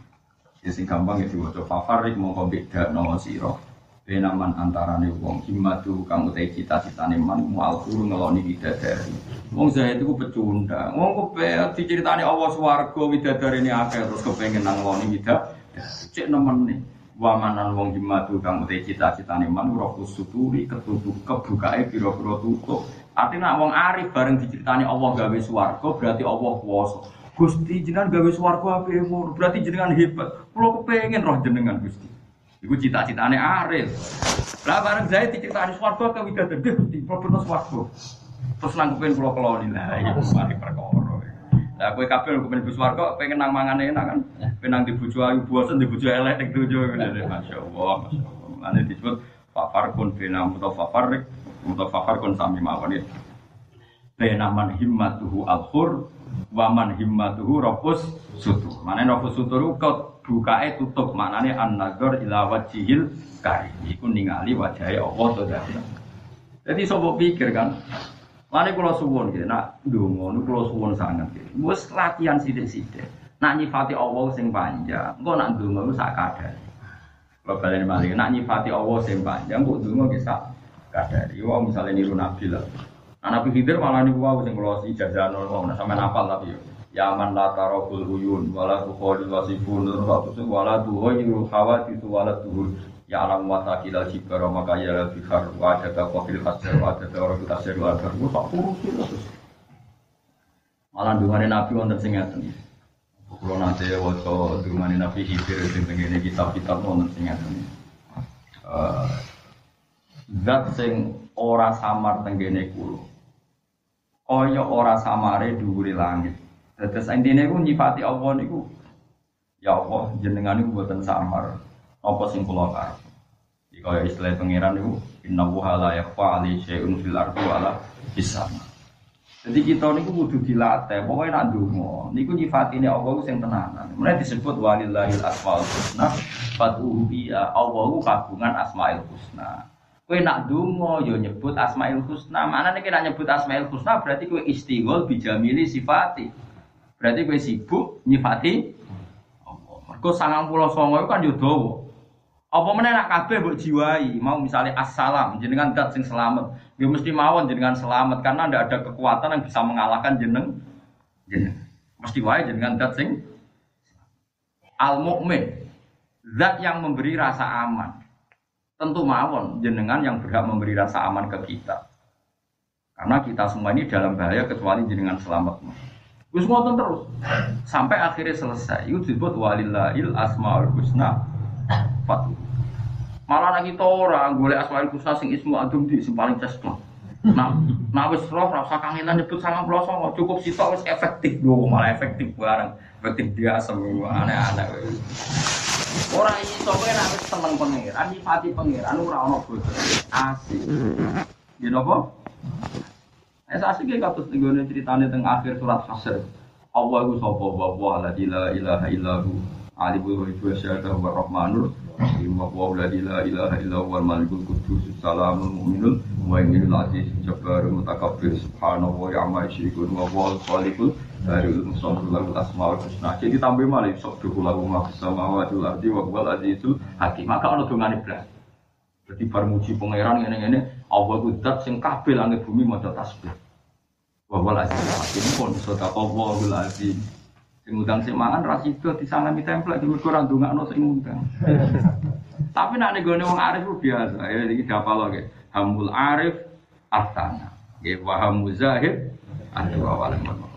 Ya sing gampang ya diwaca fafarik monggo beda no sira benaman antarane wong himmatu kang utai cita-citane man mual guru ngeloni bidadari wong Zaid itu pecundang. Wong kepe diceritani Allah swarga bidadari ini akeh terus kepengen nang ngeloni bidadari cek nemen nih wamanan wong himmatu kang utai cita-citane man rohku suturi ketutup kebukae pira-pira tutup. Artinya wong arif bareng diceritani Allah gawe swarga berarti Allah kuwasa Gusti jenengan gawe swarga apik berarti jenengan hebat. Kula kepengen roh jenengan Gusti Iku cita-citane Arif. Lah bareng Zaid diceritani swarga ke widadari Gusti, problem swarga. Terus nangkepin kula keloni lah iki mari perkara. Lah kowe kabeh kepen bus swarga pengen nang mangan enak kan. Penang di bojo ayu bosen di elek ning dojo ngene masyaallah, masyaallah. Ane disebut fafar kun bina mutafafarik, mutafafar kun sami mawon. Bena man himmatuhu al-hur wa man himmatuhu rafus sutur. Mane rafus sutur kau bukae tutup maknane an-nazar ila wajhil karim. Iku ningali wajahe Allah to Jadi sobo pikir kan, Lani kula suwun gitu, nak ndonga niku kula suwun sangat gitu. Wis latihan sithik-sithik. Nak nyifati Allah sing panjang, engko nak ndonga ku sak kadare. Kula baleni malih, nak nyifati Allah sing panjang, kok sak kadare. Wong misale niru Nabi lah. Nah, Nabi Khidir malah niku wae sing kula ijazah nol, sampe nafal tapi yo. Ya man la tarabul uyun wala tukhali wasifun ratu wala tuhayiru khawati wala tuhur ya alam wa taqil al jibara maka ya al bihar wa ada ka qafil hasir wa ada orang kasir wa ada malah dungane nabi wonten sing ngaten. Kula nate waca dungane nabi hibir sing tengene kitab-kitab wonten sing ngaten. Eh zat sing ora samar tenggene kula kaya ora samare dhuwure langit Terus intinya itu nyifati Allah niku ya Allah jenengan niku buatan samar apa sing kula karep. Iki kaya istilah pangeran niku inna wa la yakhfa ali syai'un fil ardi wala bisama. Jadi kita niku kudu dilatih, pokoknya nak ndonga niku nyifatine Allah ku sing tenanan. Mulai disebut walillahil asmaul husna fad'uhu biha. Allah ku kagungan asmaul husna. Kowe nak donga yo nyebut asmaul husna. Mana nek nak nyebut asmaul husna berarti kowe istighol bijamili sifati. Berarti kowe sibuk nyifati Allah. Mergo 99 kan yo. Apa meneh nak kabeh mbok jiwai, mau misalnya assalam, jenengan dat sing selamat. Ya mesti mawon jenengan selamat karena ndak ada kekuatan yang bisa mengalahkan jeneng jeneng. Mesti wae jenengan dat sing al mukmin. Zat yang memberi rasa aman. Tentu mawon jenengan yang berhak memberi rasa aman ke kita. Karena kita semua ini dalam bahaya kecuali jenengan selamat. Gus ngoten terus sampai akhirnya selesai. Itu disebut walillahil asmaul husna fatu. Malah nak kita orang golek asmaul husna sing ismu adum di sing paling. Nah, nah wis roh rasa kangenan nyebut sangat pelosong cukup sitok wis efektif dong malah efektif bareng efektif dia semua aneh-aneh. Orang ini soalnya nak wis seneng pangeran, nyifati pangeran ora ono bodoh. Asik. Ya napa? Es asik ya kados nggone ceritane teng akhir surat Hasr. Allah iku sapa wa wa la ilaha illahu alimul ghaibi wa syahadatu wa rahmanur rahim wa wa la ilaha illa huwal malikul qudus salamul mu'minul mu'minul aziz jabbarul mutakabbir subhanahu wa ta'ala yusyrikun wa wa khaliqul Musawwir lahu asmaul husna. Jadi tambah malih sabduhu lahu ma samawati wal ardi wa huwal azizul hakim. Maka ana dongane blas. Jadi bar pangeran ngene-ngene Allah ku zat sing kabeh langit bumi maca tasbih. Wa huwal azizul hakim pun sedekah Allahul azim. Sing ngundang sing mangan ra sida disalami templek di mergo ora ndongakno sing ngundang. Tapi nak nego wong arif biasa ya iki dapal lho Hamul arif artana. Nggih wa hamuzahid adu awalan